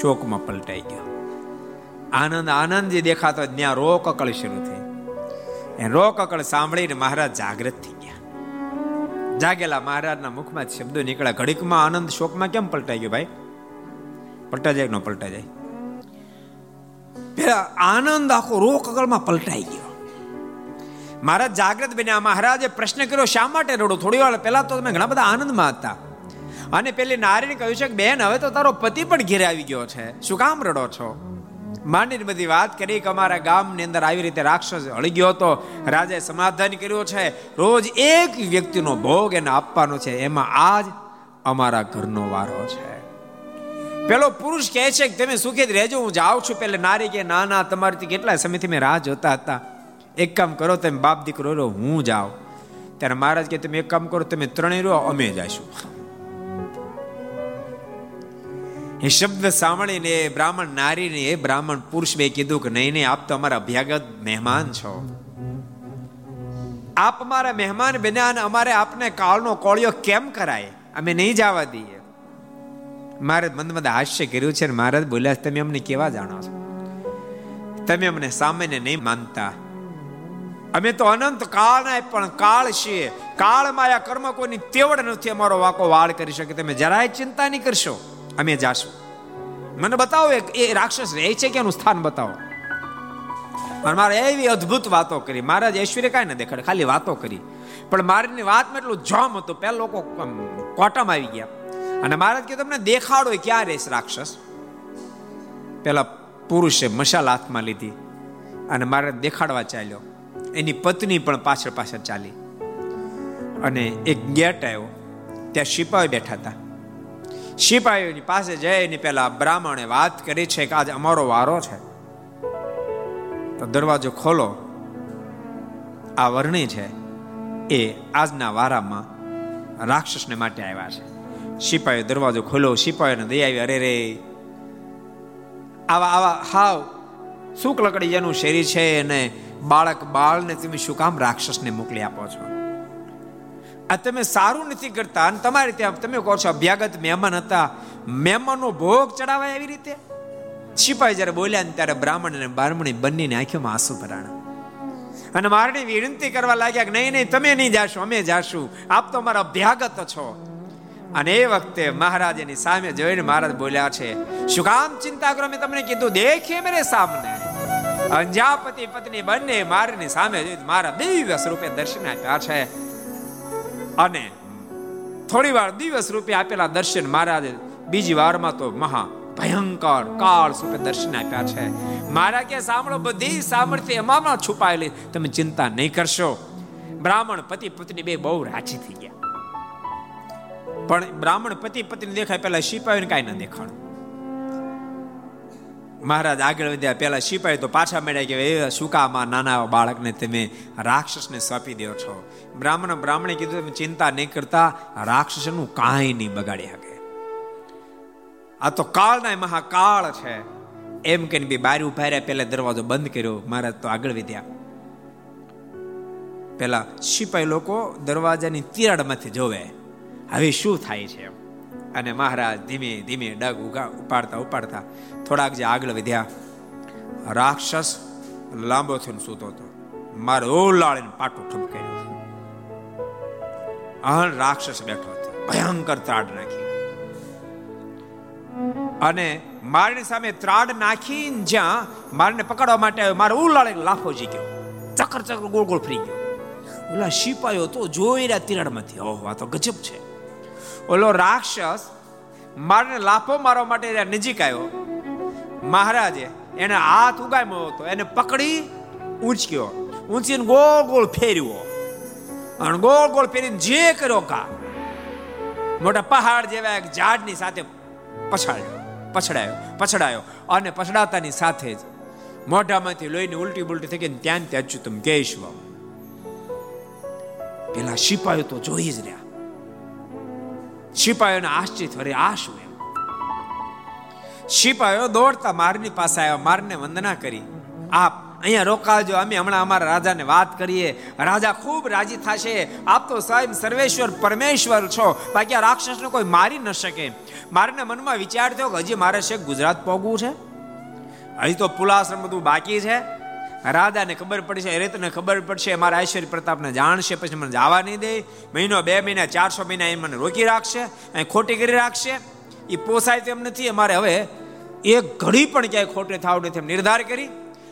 શોકમાં પલટાઈ ગયો. આનંદ આનંદ જે દેખાતો ત્યાં રોક અકળ શરૂ થઈ. એ રોક અકળ સાંભળીને મહારાજ જાગૃત થઈ ગયા. જાગેલા મહારાજના મુખમાં શબ્દો નીકળ્યા. ઘડીકમાં આનંદ શોકમાં કેમ પલટાઈ ગયો ભાઈ? પલટા જાય ન પલટા જાય? પેલા આનંદ આખો રોક અકળમાં પલટાઈ ગયો. મહારાજ જાગૃત બન્યા. મહારાજે પ્રશ્ન કર્યો, શા માટે રડો? થોડી વાર પહેલા તો તમે ઘણા બધા આનંદમાં હતા. અને પેલી નારીને કહ્યું છે કે, બેન, હવે તો તારો પતિ પણ ઘેરે આવી ગયો છે. શું કામ રડો છો? માંડીને બધી વાત કરી કે અમારા ગામની અંદર આવી રીતે રાક્ષસ હળી ગયો હતો. રાજાએ સમાધાન કર્યો છે. રોજ એક વ્યક્તિનો ભોગ એને આપવાનો છે. એમાં આજ અમારા ઘરનો વારો છે. પેલો પુરુષ કહે છે કે, તમે સુખી રહેજો, હું જાઉં છું. પેલે નારી કે ના ના, તમારી કેટલા સમયથી મેં રાહ જોતા હતા. એક કામ કરો, તમે બાપ દીકરો હું જાઉં. ત્યારે મહારાજ કે તમે એક કામ કરો, તમે ત્રણેય રહો, અમે જઈશું. એ શબ્દ સાંભળીને એ બ્રાહ્મણ નારીને એ બ્રાહ્મણ પુરુષ બે કીધું કે, નહીં નહીં, આપ તો અમારા અભ્યાગત મહેમાન છો. આપ અમારા મહેમાન બન્યા અને અમારે આપને કાળનો કોળિયો કેમ કરાય? અમે નહીં જવા દઈએ. મારે મંદ હાસ્ય કર્યું છે મહારાજ બોલ્યા, તમે અમને કેવા જાણો છો? તમે અમને સામાન્ય નહીં માનતા. અમે તો અનંત કાળ ના પણ કાળ છીએ. કાળ માયા કર્મ તેવડ નથી અમારો વાકો વાળ કરી શકે. તમે જરાય ચિંતા નહીં કરશો. અમે જાશું. મને બતાવો એ રાક્ષસ રહે છે કે એનું સ્થાન બતાવો. અને મારે એવી અદ્ભુત વાતો કરી. મહારાજ, ઐશ્વર્ય કાંઈ ન દેખાડે, ખાલી વાતો કરી. પણ મારીની વાતમાં એટલું જોમ હતું પેલા લોકો કોટમ આવી ગયા. અને મહારાજ કે તમને દેખાડો ક્યાં રહેશે રાક્ષસ? પેલા પુરુષે મશાલ હાથમાં લીધી અને મારે દેખાડવા ચાલ્યો. એની પત્ની પણ પાછળ પાછળ ચાલી. અને એક ગેટ આવ્યો. ત્યાં સિપાહી બેઠા હતા. સિપાહીઓની પાસે જઈને પેલા બ્રાહ્મણે વાત કરી છે કે આજે અમારો વારો છે. તો દરવાજો ખોલો. આ વર્ણી છે એ આજના વારામાં રાક્ષસને માટે આવ્યા છે. સિપાહીઓ દરવાજો ખોલો સિપાહીઓને દઈ આવી, અરે રે. આવા આવા, હાવ લકડી જેનું શેરી છે અને બાળક બાળને તમે શું કામ રાક્ષસને મોકલી આપો છો? આ તમે સારું નથી કરતા અને તમારે ત્યાં તમે કહો છો અભ્યાગત મહેમાન હતા. મહેમાનનો ભોગ ચડાવાય એવી રીતે? સિપાહી જ્યારે બોલ્યા ને ત્યારે બ્રાહ્મણ અને બારમણી બંનેની આંખોમાં આંસુ ભરાણા. અને મારણી વિનંતી કરવા લાગ્યા કે નહીં નહીં, તમે નહીં જાશો, અમે જાશું. આપ તો અમારા અભ્યાગત છો. અને એ વખતે મહારાજની સામે જોઈને મહારાજ બોલ્યા છે, શું કામ ચિંતા કરો? મેં તમને કીધું દેખીએ મેરે સામને. અંજાપતિ પત્ની બંને મારની સામે જોઈ મારા દિવ્ય સ્વરૂપે દર્શન આપ્યા છે. અને થોડી વાર દિવસ રૂપે આપેલા દર્શન મહારાજે બીજી વારમાં તો મહા ભયંકર કાળ સુપે દર્શન આપ્યા છે. મારા કે સાંભળો, બધી સામર્થ્ય એમાં છુપાયેલી, તમે ચિંતા નહીં કરશો. બ્રાહ્મણ પતિ પત્ની બે બહુ રાજી થઈ ગયા. પણ બ્રાહ્મણ પતિ પત્ની દેખાય પેલા સિપાહીને કાંઈ ન દેખાણું. મહારાજ આગળ વધ્યા. પેલા સિપાહી તો પાછા મળ્યા કે, એ સુકામાં નાના બાળકને તમે રાક્ષસને સોંપી દો છો. બ્રાહ્મણ બ્રાહ્મણે કીધું, તમે ચિંતા નહીં કરતા, રાક્ષસનું કાંઈ નહીં બગાડી શકે. આ તો કાળના મહાકાળ છે. એમ કહીને બી બારી ઊભા રહ્યા, પેલા દરવાજો બંધ કર્યો. મહારાજ તો આગળ વધ્યા. પેલા સિપાહી લોકો દરવાજાની તિરાડમાંથી જોવે. હવે શું થાય છે અને મહારાજ ધીમે ધીમે ડગ ઉગા ઉપાડતા ઉપાડતા થોડાક જે આગળ વધ્યા. રાક્ષસ લાંબો થઈને સૂતો હતો. મારે ઓલાળીને પાટું ઠપકાયું અહન રાક્ષસ બેઠો હતો. ભયંકર ત્રાડ નાખી. અને મારની સામે ત્રાડ નાખીને જ્યાં મારને પકડવા માટે આવ્યો, મારે ઉલાળે લાફો જી ગયો ચક્કર ચક્કર ગોળ ગોળ ફરી ગયો. ઓલા શિપાયો તો જોઈ રહ્યા તિરાડમાંથી. ઓહ, આ તો ગજબ છે. ઓલો રાક્ષસ મારને લાફો મારવા માટે નજીક આવ્યો. મહારાજે એને હાથ ઉગામ્યો હતો, એને પકડી ઊંચક્યો ઊંચીને ગોળ ગોળ ફેર્યો. અને ગોળ ગોળ ફેરીને જે કર્યો કા, મોટા પહાડ જેવા એક ઝાડની સાથે પછાડ્યો, પછડાયો પછડાયો. અને પછડાતાની સાથે જ મોઢામાંથી લોહીની ઉલટી બુલટી થઈ ગઈ ત્યાં ત્યાં અચ્યુતમ કેશવ પેલા સિપાયો તો જોઈ જ રહ્યા. સિપાહીઓને આશ્ચર્ય અરે, આ શું એમ? સિપાહીઓ દોડતા મારની પાસે આવ્યા. મારને વંદના કરી. આપ અહીંયા રોકાજો અમે હમણાં અમારા રાજાને વાત કરીએ. રાજા ખૂબ રાજી થશે. આપ તો સ્વયં સર્વેશ્વર પરમેશ્વર છો. બાકી આ રાક્ષસને કોઈ મારી ન શકે. મારને મનમાં વિચાર થયો કે હજી મારે છે ગુજરાત પોગવું છે? હજી તો પુલાશ્રમ બધું બાકી છે. રાજાને ખબર પડશે રેતને ખબર પડશે, મારા ઐશ્વર્ય પ્રતાપને જાણશે, પછી મને જવા નહીં દે. મહિનો, બે મહિના, ચારસો મહિના એ મને રોકી રાખશે અહીં ખોટી કરી રાખશે. એ પોસાય તેમ નથી, અમારે હવે એક ઘડી પણ ક્યાંય ખોટે થાવ નથી એમ નિર્ધાર કરી.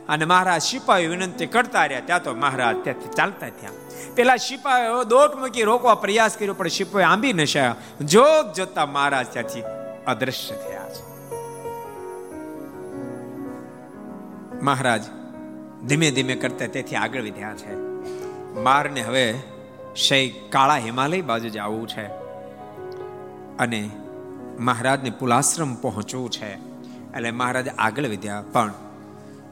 અને મહારાજ સિપાહી વિનંતી કરતા રહ્યા, ત્યાં તો મહારાજ ત્યાંથી ચાલતા થયા. પેલા સિપાહીઓ દોટ મૂકી રોકવા પ્રયાસ કર્યો, પણ સિપાહી આંબી નશાયા જોત જોતા મહારાજ ત્યાંથી અદ્રશ્ય થયા છે. મહારાજ ધીમે ધીમે કરતા તેથી આગળ વધ્યા છે. મારને હવે શૈ કાળા હિમાલય બાજુ જ આવવું છે અને મહારાજને પુલાશ્રમ પહોંચવું છે. એટલે મહારાજ આગળ વધ્યા, પણ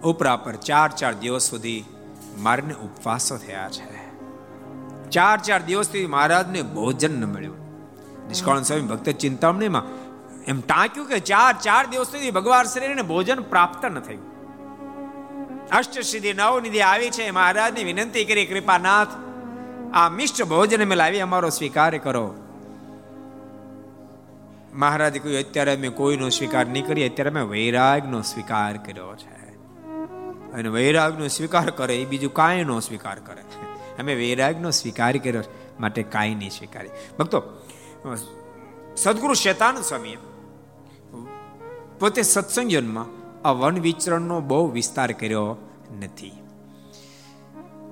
ઉપરા પર ચાર ચાર દિવસ સુધી મારને ઉપવાસો થયા છે. ચાર ચાર દિવસ સુધી મહારાજને ભોજન ન મળ્યું. નિષ્કાળ સ્વામી ભક્ત ચિંતામણીમાં એમ ટાંક્યું કે ચાર ચાર દિવસ સુધી ભગવાન શ્રીને ભોજન પ્રાપ્ત ન થયું. અષ્ટસિદ્ધિ નવ નિધિ આવી છે મહારાજની વિનંતી કરી, કૃપાનાથ, આ મિષ્ટ ભોજન મેં લાવી અમારો સ્વીકાર કરો. મહારાજે કહ્યું, અત્યારે અમે કોઈનો સ્વીકાર નહીં કરીએ, અત્યારે અમે વૈરાગનો સ્વીકાર કર્યો છે. અને વૈરાગનો સ્વીકાર કરે, એ બીજું કાંઈ નો સ્વીકાર કરે. અમે વૈરાગનો સ્વીકાર કર્યો માટે કાંઈ નહીં સ્વીકારી ભક્તો, સદગુરુ શેતાન સ્વામીએ પોતે સત્સંગનમાં આ વન વિચરણનો બહુ વિસ્તાર કર્યો નથી.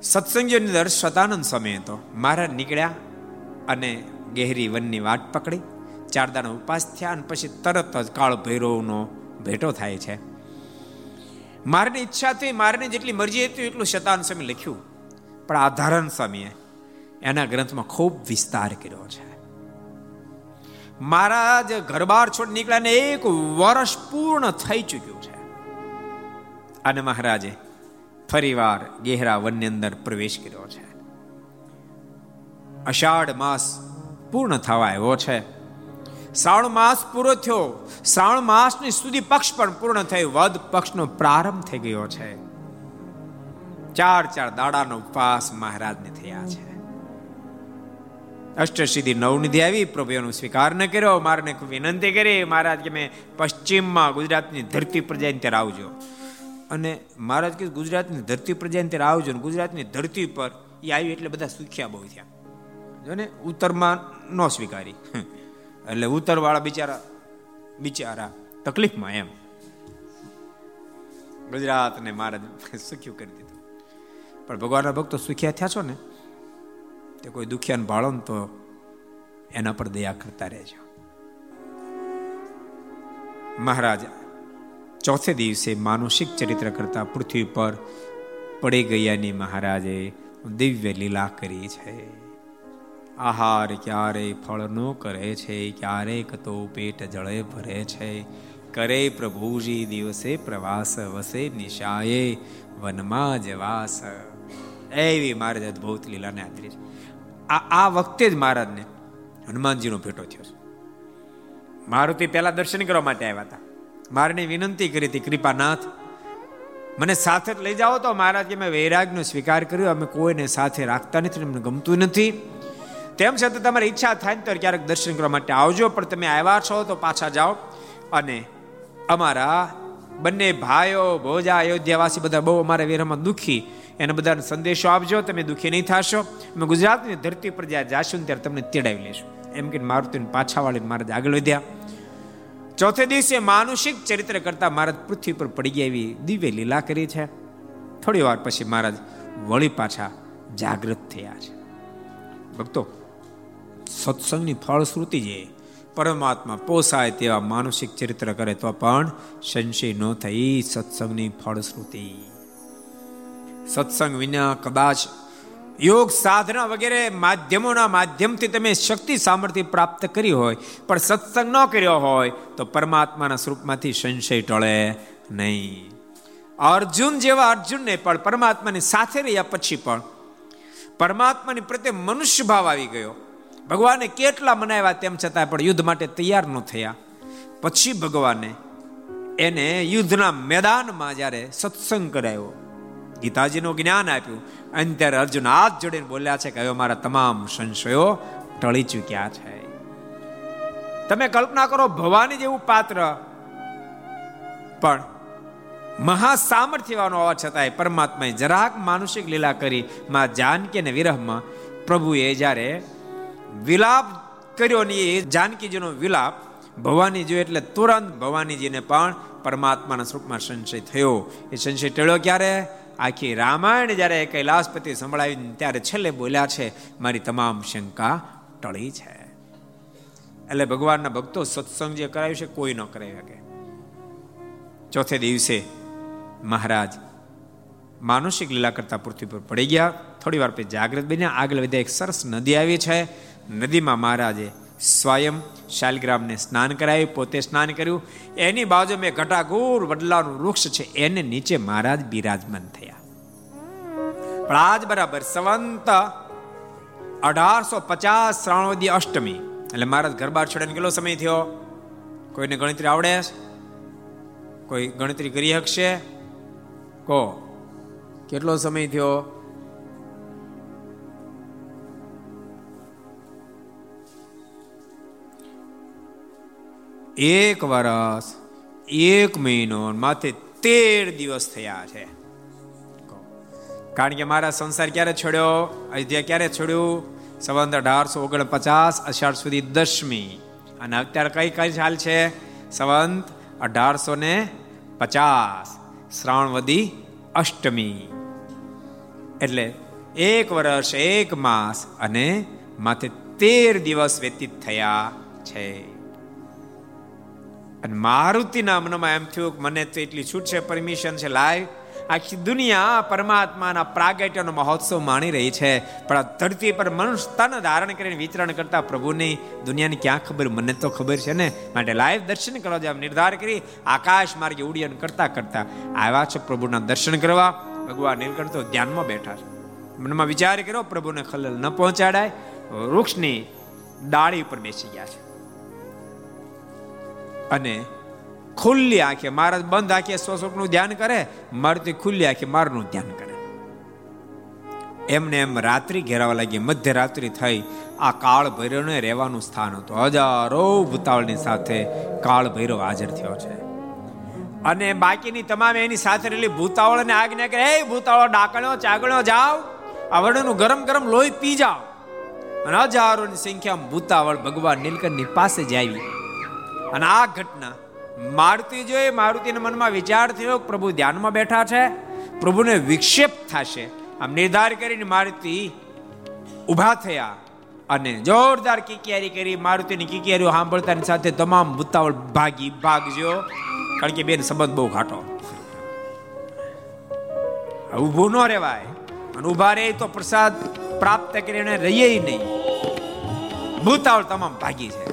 સત્સંગની અંદર શતાનંદ સમય હતો. મહારાજ નીકળ્યા અને ગહેરી વનની વાટ પકડી. ચાર દાણા ઉપાસ થયા અને પછી તરત જ કાળ ભૈરવનો ભેટો થાય છે. મારની ઈચ્છા થઈ મારને જેટલી મરજી હતી એટલું શતાન સ્વામી લખ્યું. પણ આધારણ સમયે એના ગ્રંથમાં ખૂબ વિસ્તાર કર્યો છે. મહારાજ ઘરબાર છોડ નીકળ્યા ને એક વર્ષ પૂર્ણ થઈ ચૂક્યું છે. અને મહારાજે ફરીવાર ગેહરા વનની અંદર પ્રવેશ કર્યો છે. અષાઢ માસ પૂર્ણ થવા આવ્યો છે. શ્રાવણ માસ પૂરો થયો. શ્રાવણ માસની સુધી પક્ષ પણ પૂર્ણ થયો વદ પક્ષનો પ્રારંભ થઈ ગયો છે. ચાર ચાર દાડાનો ઉપવાસ મહારાજને થયા છે. અષ્ટસિદ્ધિ નવનિધિ આવી, પ્રભુ એનો સ્વીકાર ન કર્યો. મારને વિનંતી કરી, મહારાજ કે મેં પશ્ચિમમાં ગુજરાતની ધરતી પર જઈને ત્યારે આવજો. અને મહારાજ કે ગુજરાતની ધરતી પર જઈને ત્યારે આવજો ને ગુજરાતની ધરતી પર એ આવી એટલે બધા સુખ્યા બહુ થયા. જો ને ઉત્તરમાં ન સ્વીકારી. એટલે ઉત્તરવાળા બિચારા બિચારા તકલીફમાં એમ. ગુજરાતને મહારાજ સુખ્યું કરી દીધું. પણ ભગવાનના ભક્તો સુખ્યા થયા છો ને, તે કોઈ દુખિયાને ભાળો ને તો એના પર દયા કરતા રહેજો. મહારાજ ચોથે દિવસે માનુષિક ચરિત્ર કરતા પૃથ્વી પર પડી ગયાની મહારાજે દિવ્ય લીલા કરી છે. આહાર ક્યારે ફળ નો કરે છે ક્યારેક તો પેટ જળે ભરે છે. કરે પ્રભુજી દિવસે પ્રવાસ, વસે નિશાએ, વનમાં જવાસ એવી મહારાજ અદભુત લીલાને આદરી છે. આ આ વખતે જ મહારાજને હનુમાનજીનો ભેટો થયો છે. મારુતિ પહેલા દર્શન કરવા માટે આવ્યા હતા. મારને વિનંતી કરી હતી, કૃપાનાથ, મને સાથે લઈ જાઓ તો મહારાજ કે મેં વૈરાગનો સ્વીકાર કર્યો, અમે કોઈને સાથે રાખતા નથી, અમને ગમતું નથી. તેમ છતાં તમારી ઈચ્છા થાય ને તો ક્યારેક દર્શન કરવા માટે આવજો, પણ તમે આવ્યા છો તો પાછા જાઓ. અને અમારા બંને ભાઈઓ, ભોજા, અયોધ્યાવાસી બધા બહુ અમારા વેરામાં દુઃખી. એને બધાને સંદેશો આપજો, તમે દુઃખી નહીં થશો. અમે ગુજરાતની ધરતી પર જ્યાં જાશું ત્યારે તમને તેડાવી લેશું એમ કે મારુતિને પાછા વાળીને મહારાજ આગળ વધ્યા. ચોથે દિવસે માનુષિક ચરિત્ર કરતા મહારાજ પૃથ્વી પર પડી ગયા એવી દિવ્ય લીલા કરી છે. થોડી વાર પછી મહારાજ વળી પાછા જાગૃત થયા છે. ભક્તો, સત્સંગની ફળશ્રુતિ જે પરમાત્મા પોસાય તેવા માનસિક ચરિત્ર કરે તો પણ સંશય ન થઈ સત્સંગની ફળશ્રુતિ. સત્સંગ વિના કદાચ યોગ, સાધના વગેરે માધ્યમોના માધ્યમથી તમે શક્તિ, સામર્થ્ય પ્રાપ્ત કરી હોય, પણ સત્સંગ ન કર્યો હોય, તો પરમાત્માના સ્વરૂપમાંથી સંશય ટળે નહીં. અર્જુન જેવા અર્જુનને પણ પરમાત્માની સાથે રહ્યા પછી પણ પરમાત્માની પ્રત્યે મનુષ્ય ભાવ આવી ગયો. ભગવાને કેટલા મનાવ્યા તેમ છતાં પણ યુદ્ધ માટે તૈયાર ન થયા. પછી ભગવાને એને યુદ્ધના મેદાનમાં જ્યારે સત્સંગ કરાયો. ગીતાજીનું જ્ઞાન આપ્યું. અને ત્યારે અર્જુન હાથ જોડીને બોલ્યા છે કે હવે મારા તમામ સંશયો ટળી ચૂક્યા છે. તમે કલ્પના કરો ભવાની જેવું પાત્ર. પણ મહા સામર્થ્યવાનો હોવા છતાંય પરમાત્માએ જરાક માનુષિક લીલા કરી માં જાનકી અને વિરહમાં પ્રભુએ જ્યારે વિલાપ કર્યો ને એ જાનકીજીનો વિલાપ ભવાની જોયો એટલે તુરંત ભવાનીજીને પણ પરમાત્માના સ્વરૂપમાં સંશય થયો. એ સંશય ટળ્યો ક્યારે? આખી રામાયણ જ્યારે કૈલાસપતિ સંભળાવી ત્યારે છેલ્લે બોલ્યા છે, મારી તમામ શંકા ટળી છે. એટલે ભગવાનના ભક્તો સત્સંગ જે કરાવ્યું છે, કોઈ ન કરાવી શકે. ચોથે દિવસે મહારાજ માનુષિક લીલા કરતા પૃથ્વી પર પડી ગયા. થોડી વાર પછી જાગૃત બન્યા. આગળ વધ્યા એક સરસ નદી આવી છે. નદીમાં મહારાજે સ્વયં શાલગ્રામને સ્નાન કરાવ્યું પોતે સ્નાન કર્યું. એની બાજુ મેં ઘટાઘૂર વડલાનું વૃક્ષ છે, એને નીચે મહારાજ બિરાજમાન થયા. પણ આજ બરાબર સંવંત અઢારસો પચાસ શ્રાવણવદી અષ્ટમી. એટલે મહારાજ ઘર બાર છોડીને કેટલો સમય થયો? કોઈને ગણતરી આવડે કોઈ ગણતરી કરી શકશે? કો? કેટલો સમય થયો? એક વર્ષ એક મહિનો માથે તેર દિવસ થયા છે. કારણ કે મારા સંસાર ક્યારે છોડ્યો? અયોધ્યા ક્યારે છોડ્યું? સંવંત અઢારસો ઓગણપચાસ, અષાઢ સુધી દસમી અને અત્યારે કઈ કઈ ચાલ છે? સંવંત અઢારસો ને પચાસ શ્રાવણવદી અષ્ટમી. એટલે એક વર્ષ એક માસ અને માથે તેર દિવસ વ્યતીત થયા છે. અને મારુતિના મનમાં એમ થયું મને તો એટલી છૂટ છે પરમિશન છે લાઈવ આખી દુનિયા પરમાત્માના પ્રાગટ્યનો મહોત્સવ માણી રહી છે, પણ આ ધરતી પર મનુષ્ય તન ધારણ કરીને વિચરણ કરતા પ્રભુની દુનિયાની ક્યાં ખબર? મને તો ખબર છે ને. માટે લાઈવ દર્શન કરવા જેમ નિર્ધાર કરી આકાશ માર્ગે ઉડ્ડયન કરતા કરતા આવ્યા છે પ્રભુના દર્શન કરવા. ભગવાન નીલકંઠ તો ધ્યાનમાં બેઠા છે. મનમાં વિચાર કર્યો, પ્રભુને ખલલ ન પહોંચાડાય. વૃક્ષની ડાળી ઉપર બેસી ગયા છે. અને ખુલ્લી આંખે, મહારાજ બંધ આંખે સ્વસ્વરૂપનું ધ્યાન કરે, મારુતિ ખુલ્લી આંખે મારનું ધ્યાન કરે. એમને એમ રાત્રિ ઘેરાવા લાગી, મધ્યરાત્રિ થઈ, આ કાળ ભૈરવને રહેવાનું સ્થાન હતું. હજારો ભૂતાવળની સાથે કાળ ભૈરવ હાજર થયો છે. અને બાકીની તમામ એની સાથે રહેલી ભૂતાવળને આજ્ઞા કરે એ ભૂતાવળો ડાકણો ચાગણો જાવ આ વડનું ગરમ ગરમ લોહી પી જાઓ. અને હજારોની સંખ્યામાં ભૂતાવળ ભગવાન નીલકંઠની પાસે જ આવી. અને આ ઘટના મારુતિ જોઈ મારુતિના મનમાં વિચાર થયો પ્રભુ ધ્યાનમાં બેઠા છે, પ્રભુને વિક્ષેપ થશે. આમ નિર્ધાર કરીને મારુતિ ઊભા થયા અને જોરદાર કિકિયારી કરી. મારુતિની કિકિયારીઓ સાંભળતાની સાથે તમામ ભૂતાવળ ભાગી ભાગજો. કારણ કે બેન સંબંધ બહુ ઘાટો. ઊભું ન રહેવાય. અને ઊભા રહે તો પ્રસાદ પ્રાપ્ત કરીને રહીએ નહીં. ભૂતાવળ તમામ ભાગી છે.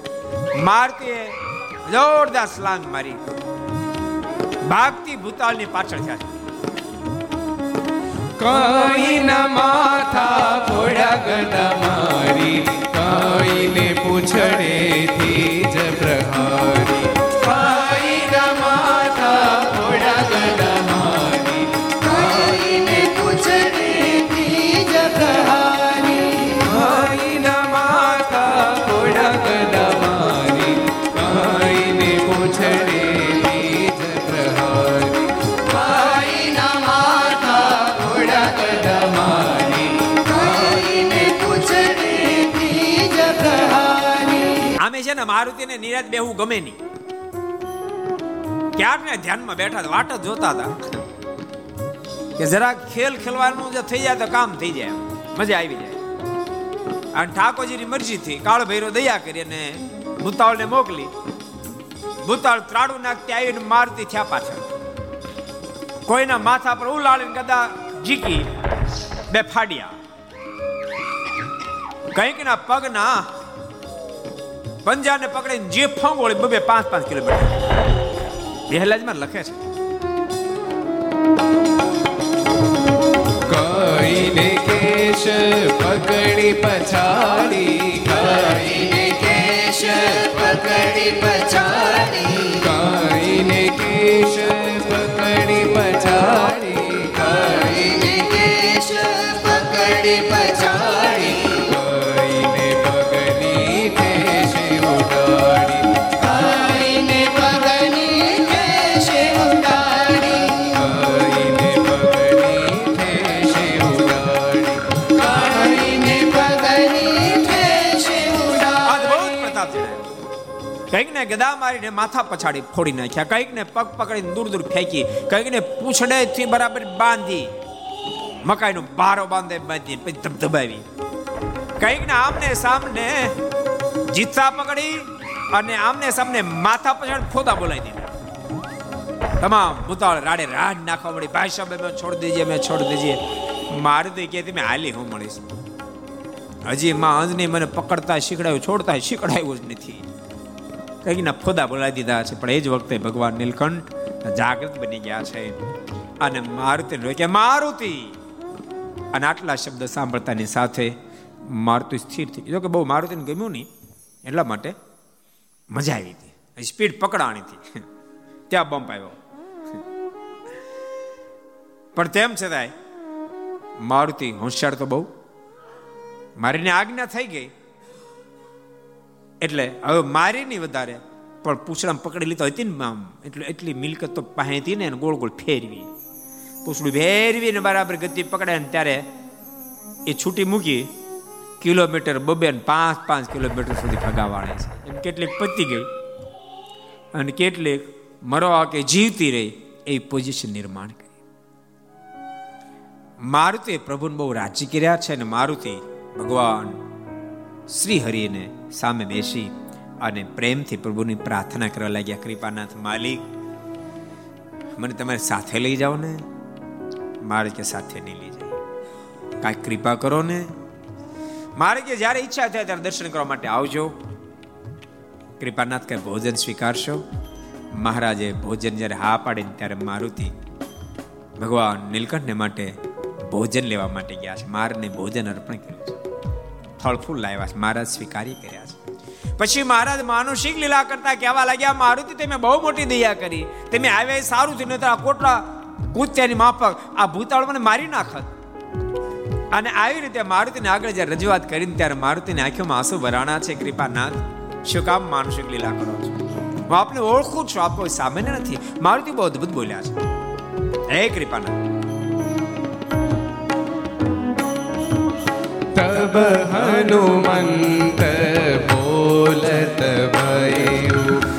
મારતીએ જોરદાર સ્લાંગ મારી. ભાગતી ભૂતાળની પાછળ થયા છે. ન માથા ફોડા ગદા મારી, કઈ ને પૂછડેથી નિરાત બેહવું ગમે નહીં. ક્યારને ધ્યાનમાં બેઠા વાટ જ જોતા હતા. કે જરા ખેલ ખેલવાનું જે થઈ જાય તો કામ થઈ જાય મજા આવી જાય. અને ઠાકોરજીની મરજીથી કાળ ભૈરો દયા કરી અને ભૂતાળને મોકલી. ભૂતાળ ત્રાડું નાખતી આવીને મારતી થયા પાછળ. કોઈના માથા પર ઉલાળીને કદા જીકી બે ફાડ્યા. કંઈક ના પગના પંજાને પકડીને જે ફંગોળી બબે પાંચ પાંચ કિલોમીટર બેહલાજમાં લખે છે. કઈને કેશ પકડી પછાડી. કઈને કેશ પકડી પછાડી. કઈને કેશ પકડી પછાડી. જણાવ્યો કંઈક ને ગદા મારીને માથા પછાડી ફોડી નાખ્યા. કઈકને પગ પકડીને દૂર દૂર ફેંકી, કઈકને પૂછડેથી બરાબર બાંધી મકાઈનો બારો બાંધે બાંધી પછી ધબધબાવી. કઈકને આમને સામને જીતતા પકડી અને આમને સામને માથા પછાડ ફોદા બોલાવી દીધા. તમામ ભૂતાળ રાડે રાડ નાખવા મળી. ભાઈ સાહેબ મેં છોડ દીજીએ મેં છોડ દીજીએ મારે તો કે મેં હાલી હું મળીશ. હજી માં અંજની મને પકડતા શીખડાયું, છોડતા શીખડાયું જ નથી. કંઈક ના ફોદા બોલાવી દીધા છે, પણ એ જ વખતે ભગવાન નીલકંઠ જાગૃત બની ગયા છે. અને મારુતિ કે મારુતિ! અને આટલા શબ્દ સાંભળતાની સાથે મારુતિ સ્થિર થઈ જો કે બહુ મારુતિને ગમ્યું નહીં, એટલા માટે મજા આવી હતી. સ્પીડ પકડાણી હતી. ત્યાં બમ્પ આવ્યો. પણ તેમ છતાંય મારુતિ હોશિયાર તો બહુ. મારીને આજ્ઞા થઈ ગઈ. એટલે હવે મારી નહીં વધારે. પણ પૂછડામાં પકડી લીધો હતી ને આમ એટલે એટલી મિલકત તો પાસે હતી ને ગોળ ગોળ ફેરવી. પૂછડું ફેરવી ને બરાબર ગતિ પકડે ને ત્યારે એ છૂટી મૂકી કિલોમીટર બબે ને પાંચ પાંચ કિલોમીટર સુધી ફગાવાળે છે. એમ કેટલીક પતી ગઈ અને કેટલીક મરવા કે જીવતી રહી એવી પોઝિશન નિર્માણ કરી. મારુતિ પ્રભુને બહુ રાજી કર્યા છે અને મારુતિ ભગવાન શ્રી હરિને સામે બેસી અને પ્રેમથી પ્રભુની પ્રાર્થના કરવા લાગ્યા, કૃપાનાથ માલિક, મને તમારે સાથે લઈ જાઓ ને. મારે કે સાથે નહીં લઈ જાય કાંઈક કૃપા કરો ને. મારે કે જ્યારે ઈચ્છા થાય ત્યારે દર્શન કરવા માટે આવજો. કૃપાનાથ કઈ ભોજન સ્વીકારશો? મહારાજે ભોજન જ્યારે હા પાડીને ત્યારે મારુતિ ભગવાન નીલકંઠને માટે ભોજન લેવા માટે ગયા છે. મારને ભોજન અર્પણ કર્યું છે. ફળ ફૂલ લાવ્યા મહારાજ સ્વીકારી કર્યા છે. પછી મહારાજ માનુષિક લીલા કરતા કહેવા લાગ્યા, મારુતિ, તમે બહુ મોટી દયા કરી. તમે આવ્યા સારું થયું નહીં આ કોટલા કૂત્યાની માફક આ ભૂતાળ મને મારી નાખત. અને આવી રીતે મારુતિને આગળ જ્યારે રજૂઆત કરીને ત્યારે મારુતિની આંખોમાં આંસુ ભરાણા છે. કૃપાનાથ, શું કામ માનુષિક લીલા કરો છો? હું આપને ઓળખું છું કોઈ સામાન્ય નથી. મારુતિ બહુ અદભુત બોલ્યા છે. હે કૃપાનાથ તબ હનુમંત બોલત ભયું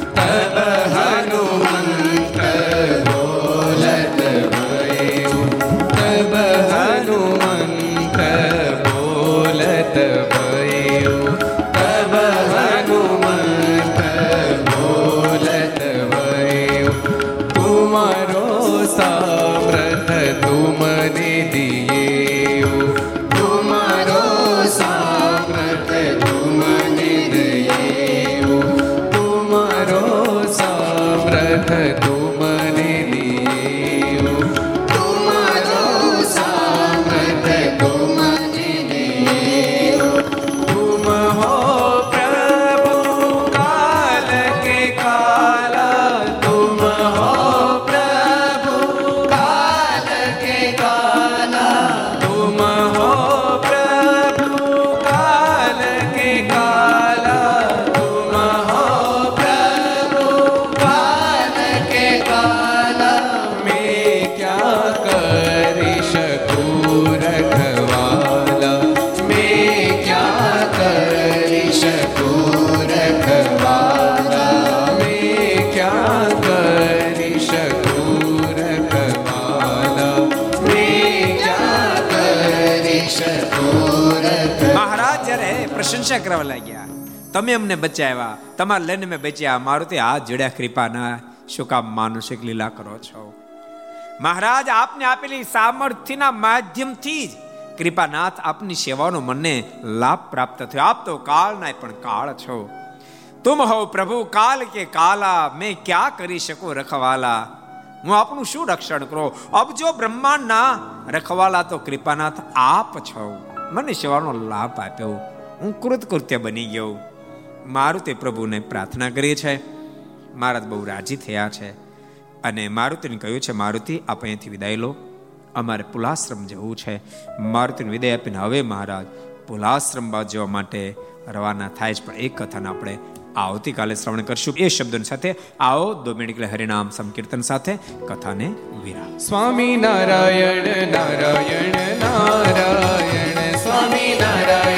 કરવા લાગ્યા તમે અમને બચાવ્યા. તમારે લઈને મેં બચ્યા. મારું તે હાથ જોડ્યા કૃપાના. શું માનુષિક લીલા કરો છો? મહારાજ, આપને આપેલી સામર્થ્યના માધ્યમથી જ કૃપાનાથ આપની સેવાનો મને લાભ પ્રાપ્ત થયો. આપ તો કાળ પણ કાળ છો. તુમ હો પ્રભુ, કાલ કે કાલા. મેં ક્યાં કરી શકું રખવાલા? હું આપનું શું રક્ષણ કરો? અબજો બ્રહ્માંડના રખવાલા તો કૃપાનાથ આપ છો. મને સેવાનો લાભ આપ્યો. હું કૃતકૃત્ય બની ગયો. મારું તે પ્રભુને પ્રાર્થના કરી છે. મહારાજ બહુ રાજી થયા છે. અને મારુતિને કહ્યું છે, મારુતિ, આપ અહીંયાથી વિદાય લો. અમારે પુલાશ્રમ જવું છે. મારુતિને વિદાય આપીને હવે મહારાજ પુલાશ્રમ બાદ જવા માટે રવાના થાય છે. પણ એક કથાને આપણે આવતીકાલે શ્રવણ કરશું. એ શબ્દોની સાથે આવો મિનિટ હરિનામ સંકીર્તન સાથે કથાને વિરામ. સ્વામી નારાયણ નારાયણ નારાયણ, સ્વામી નારાયણ.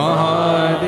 Maharaj.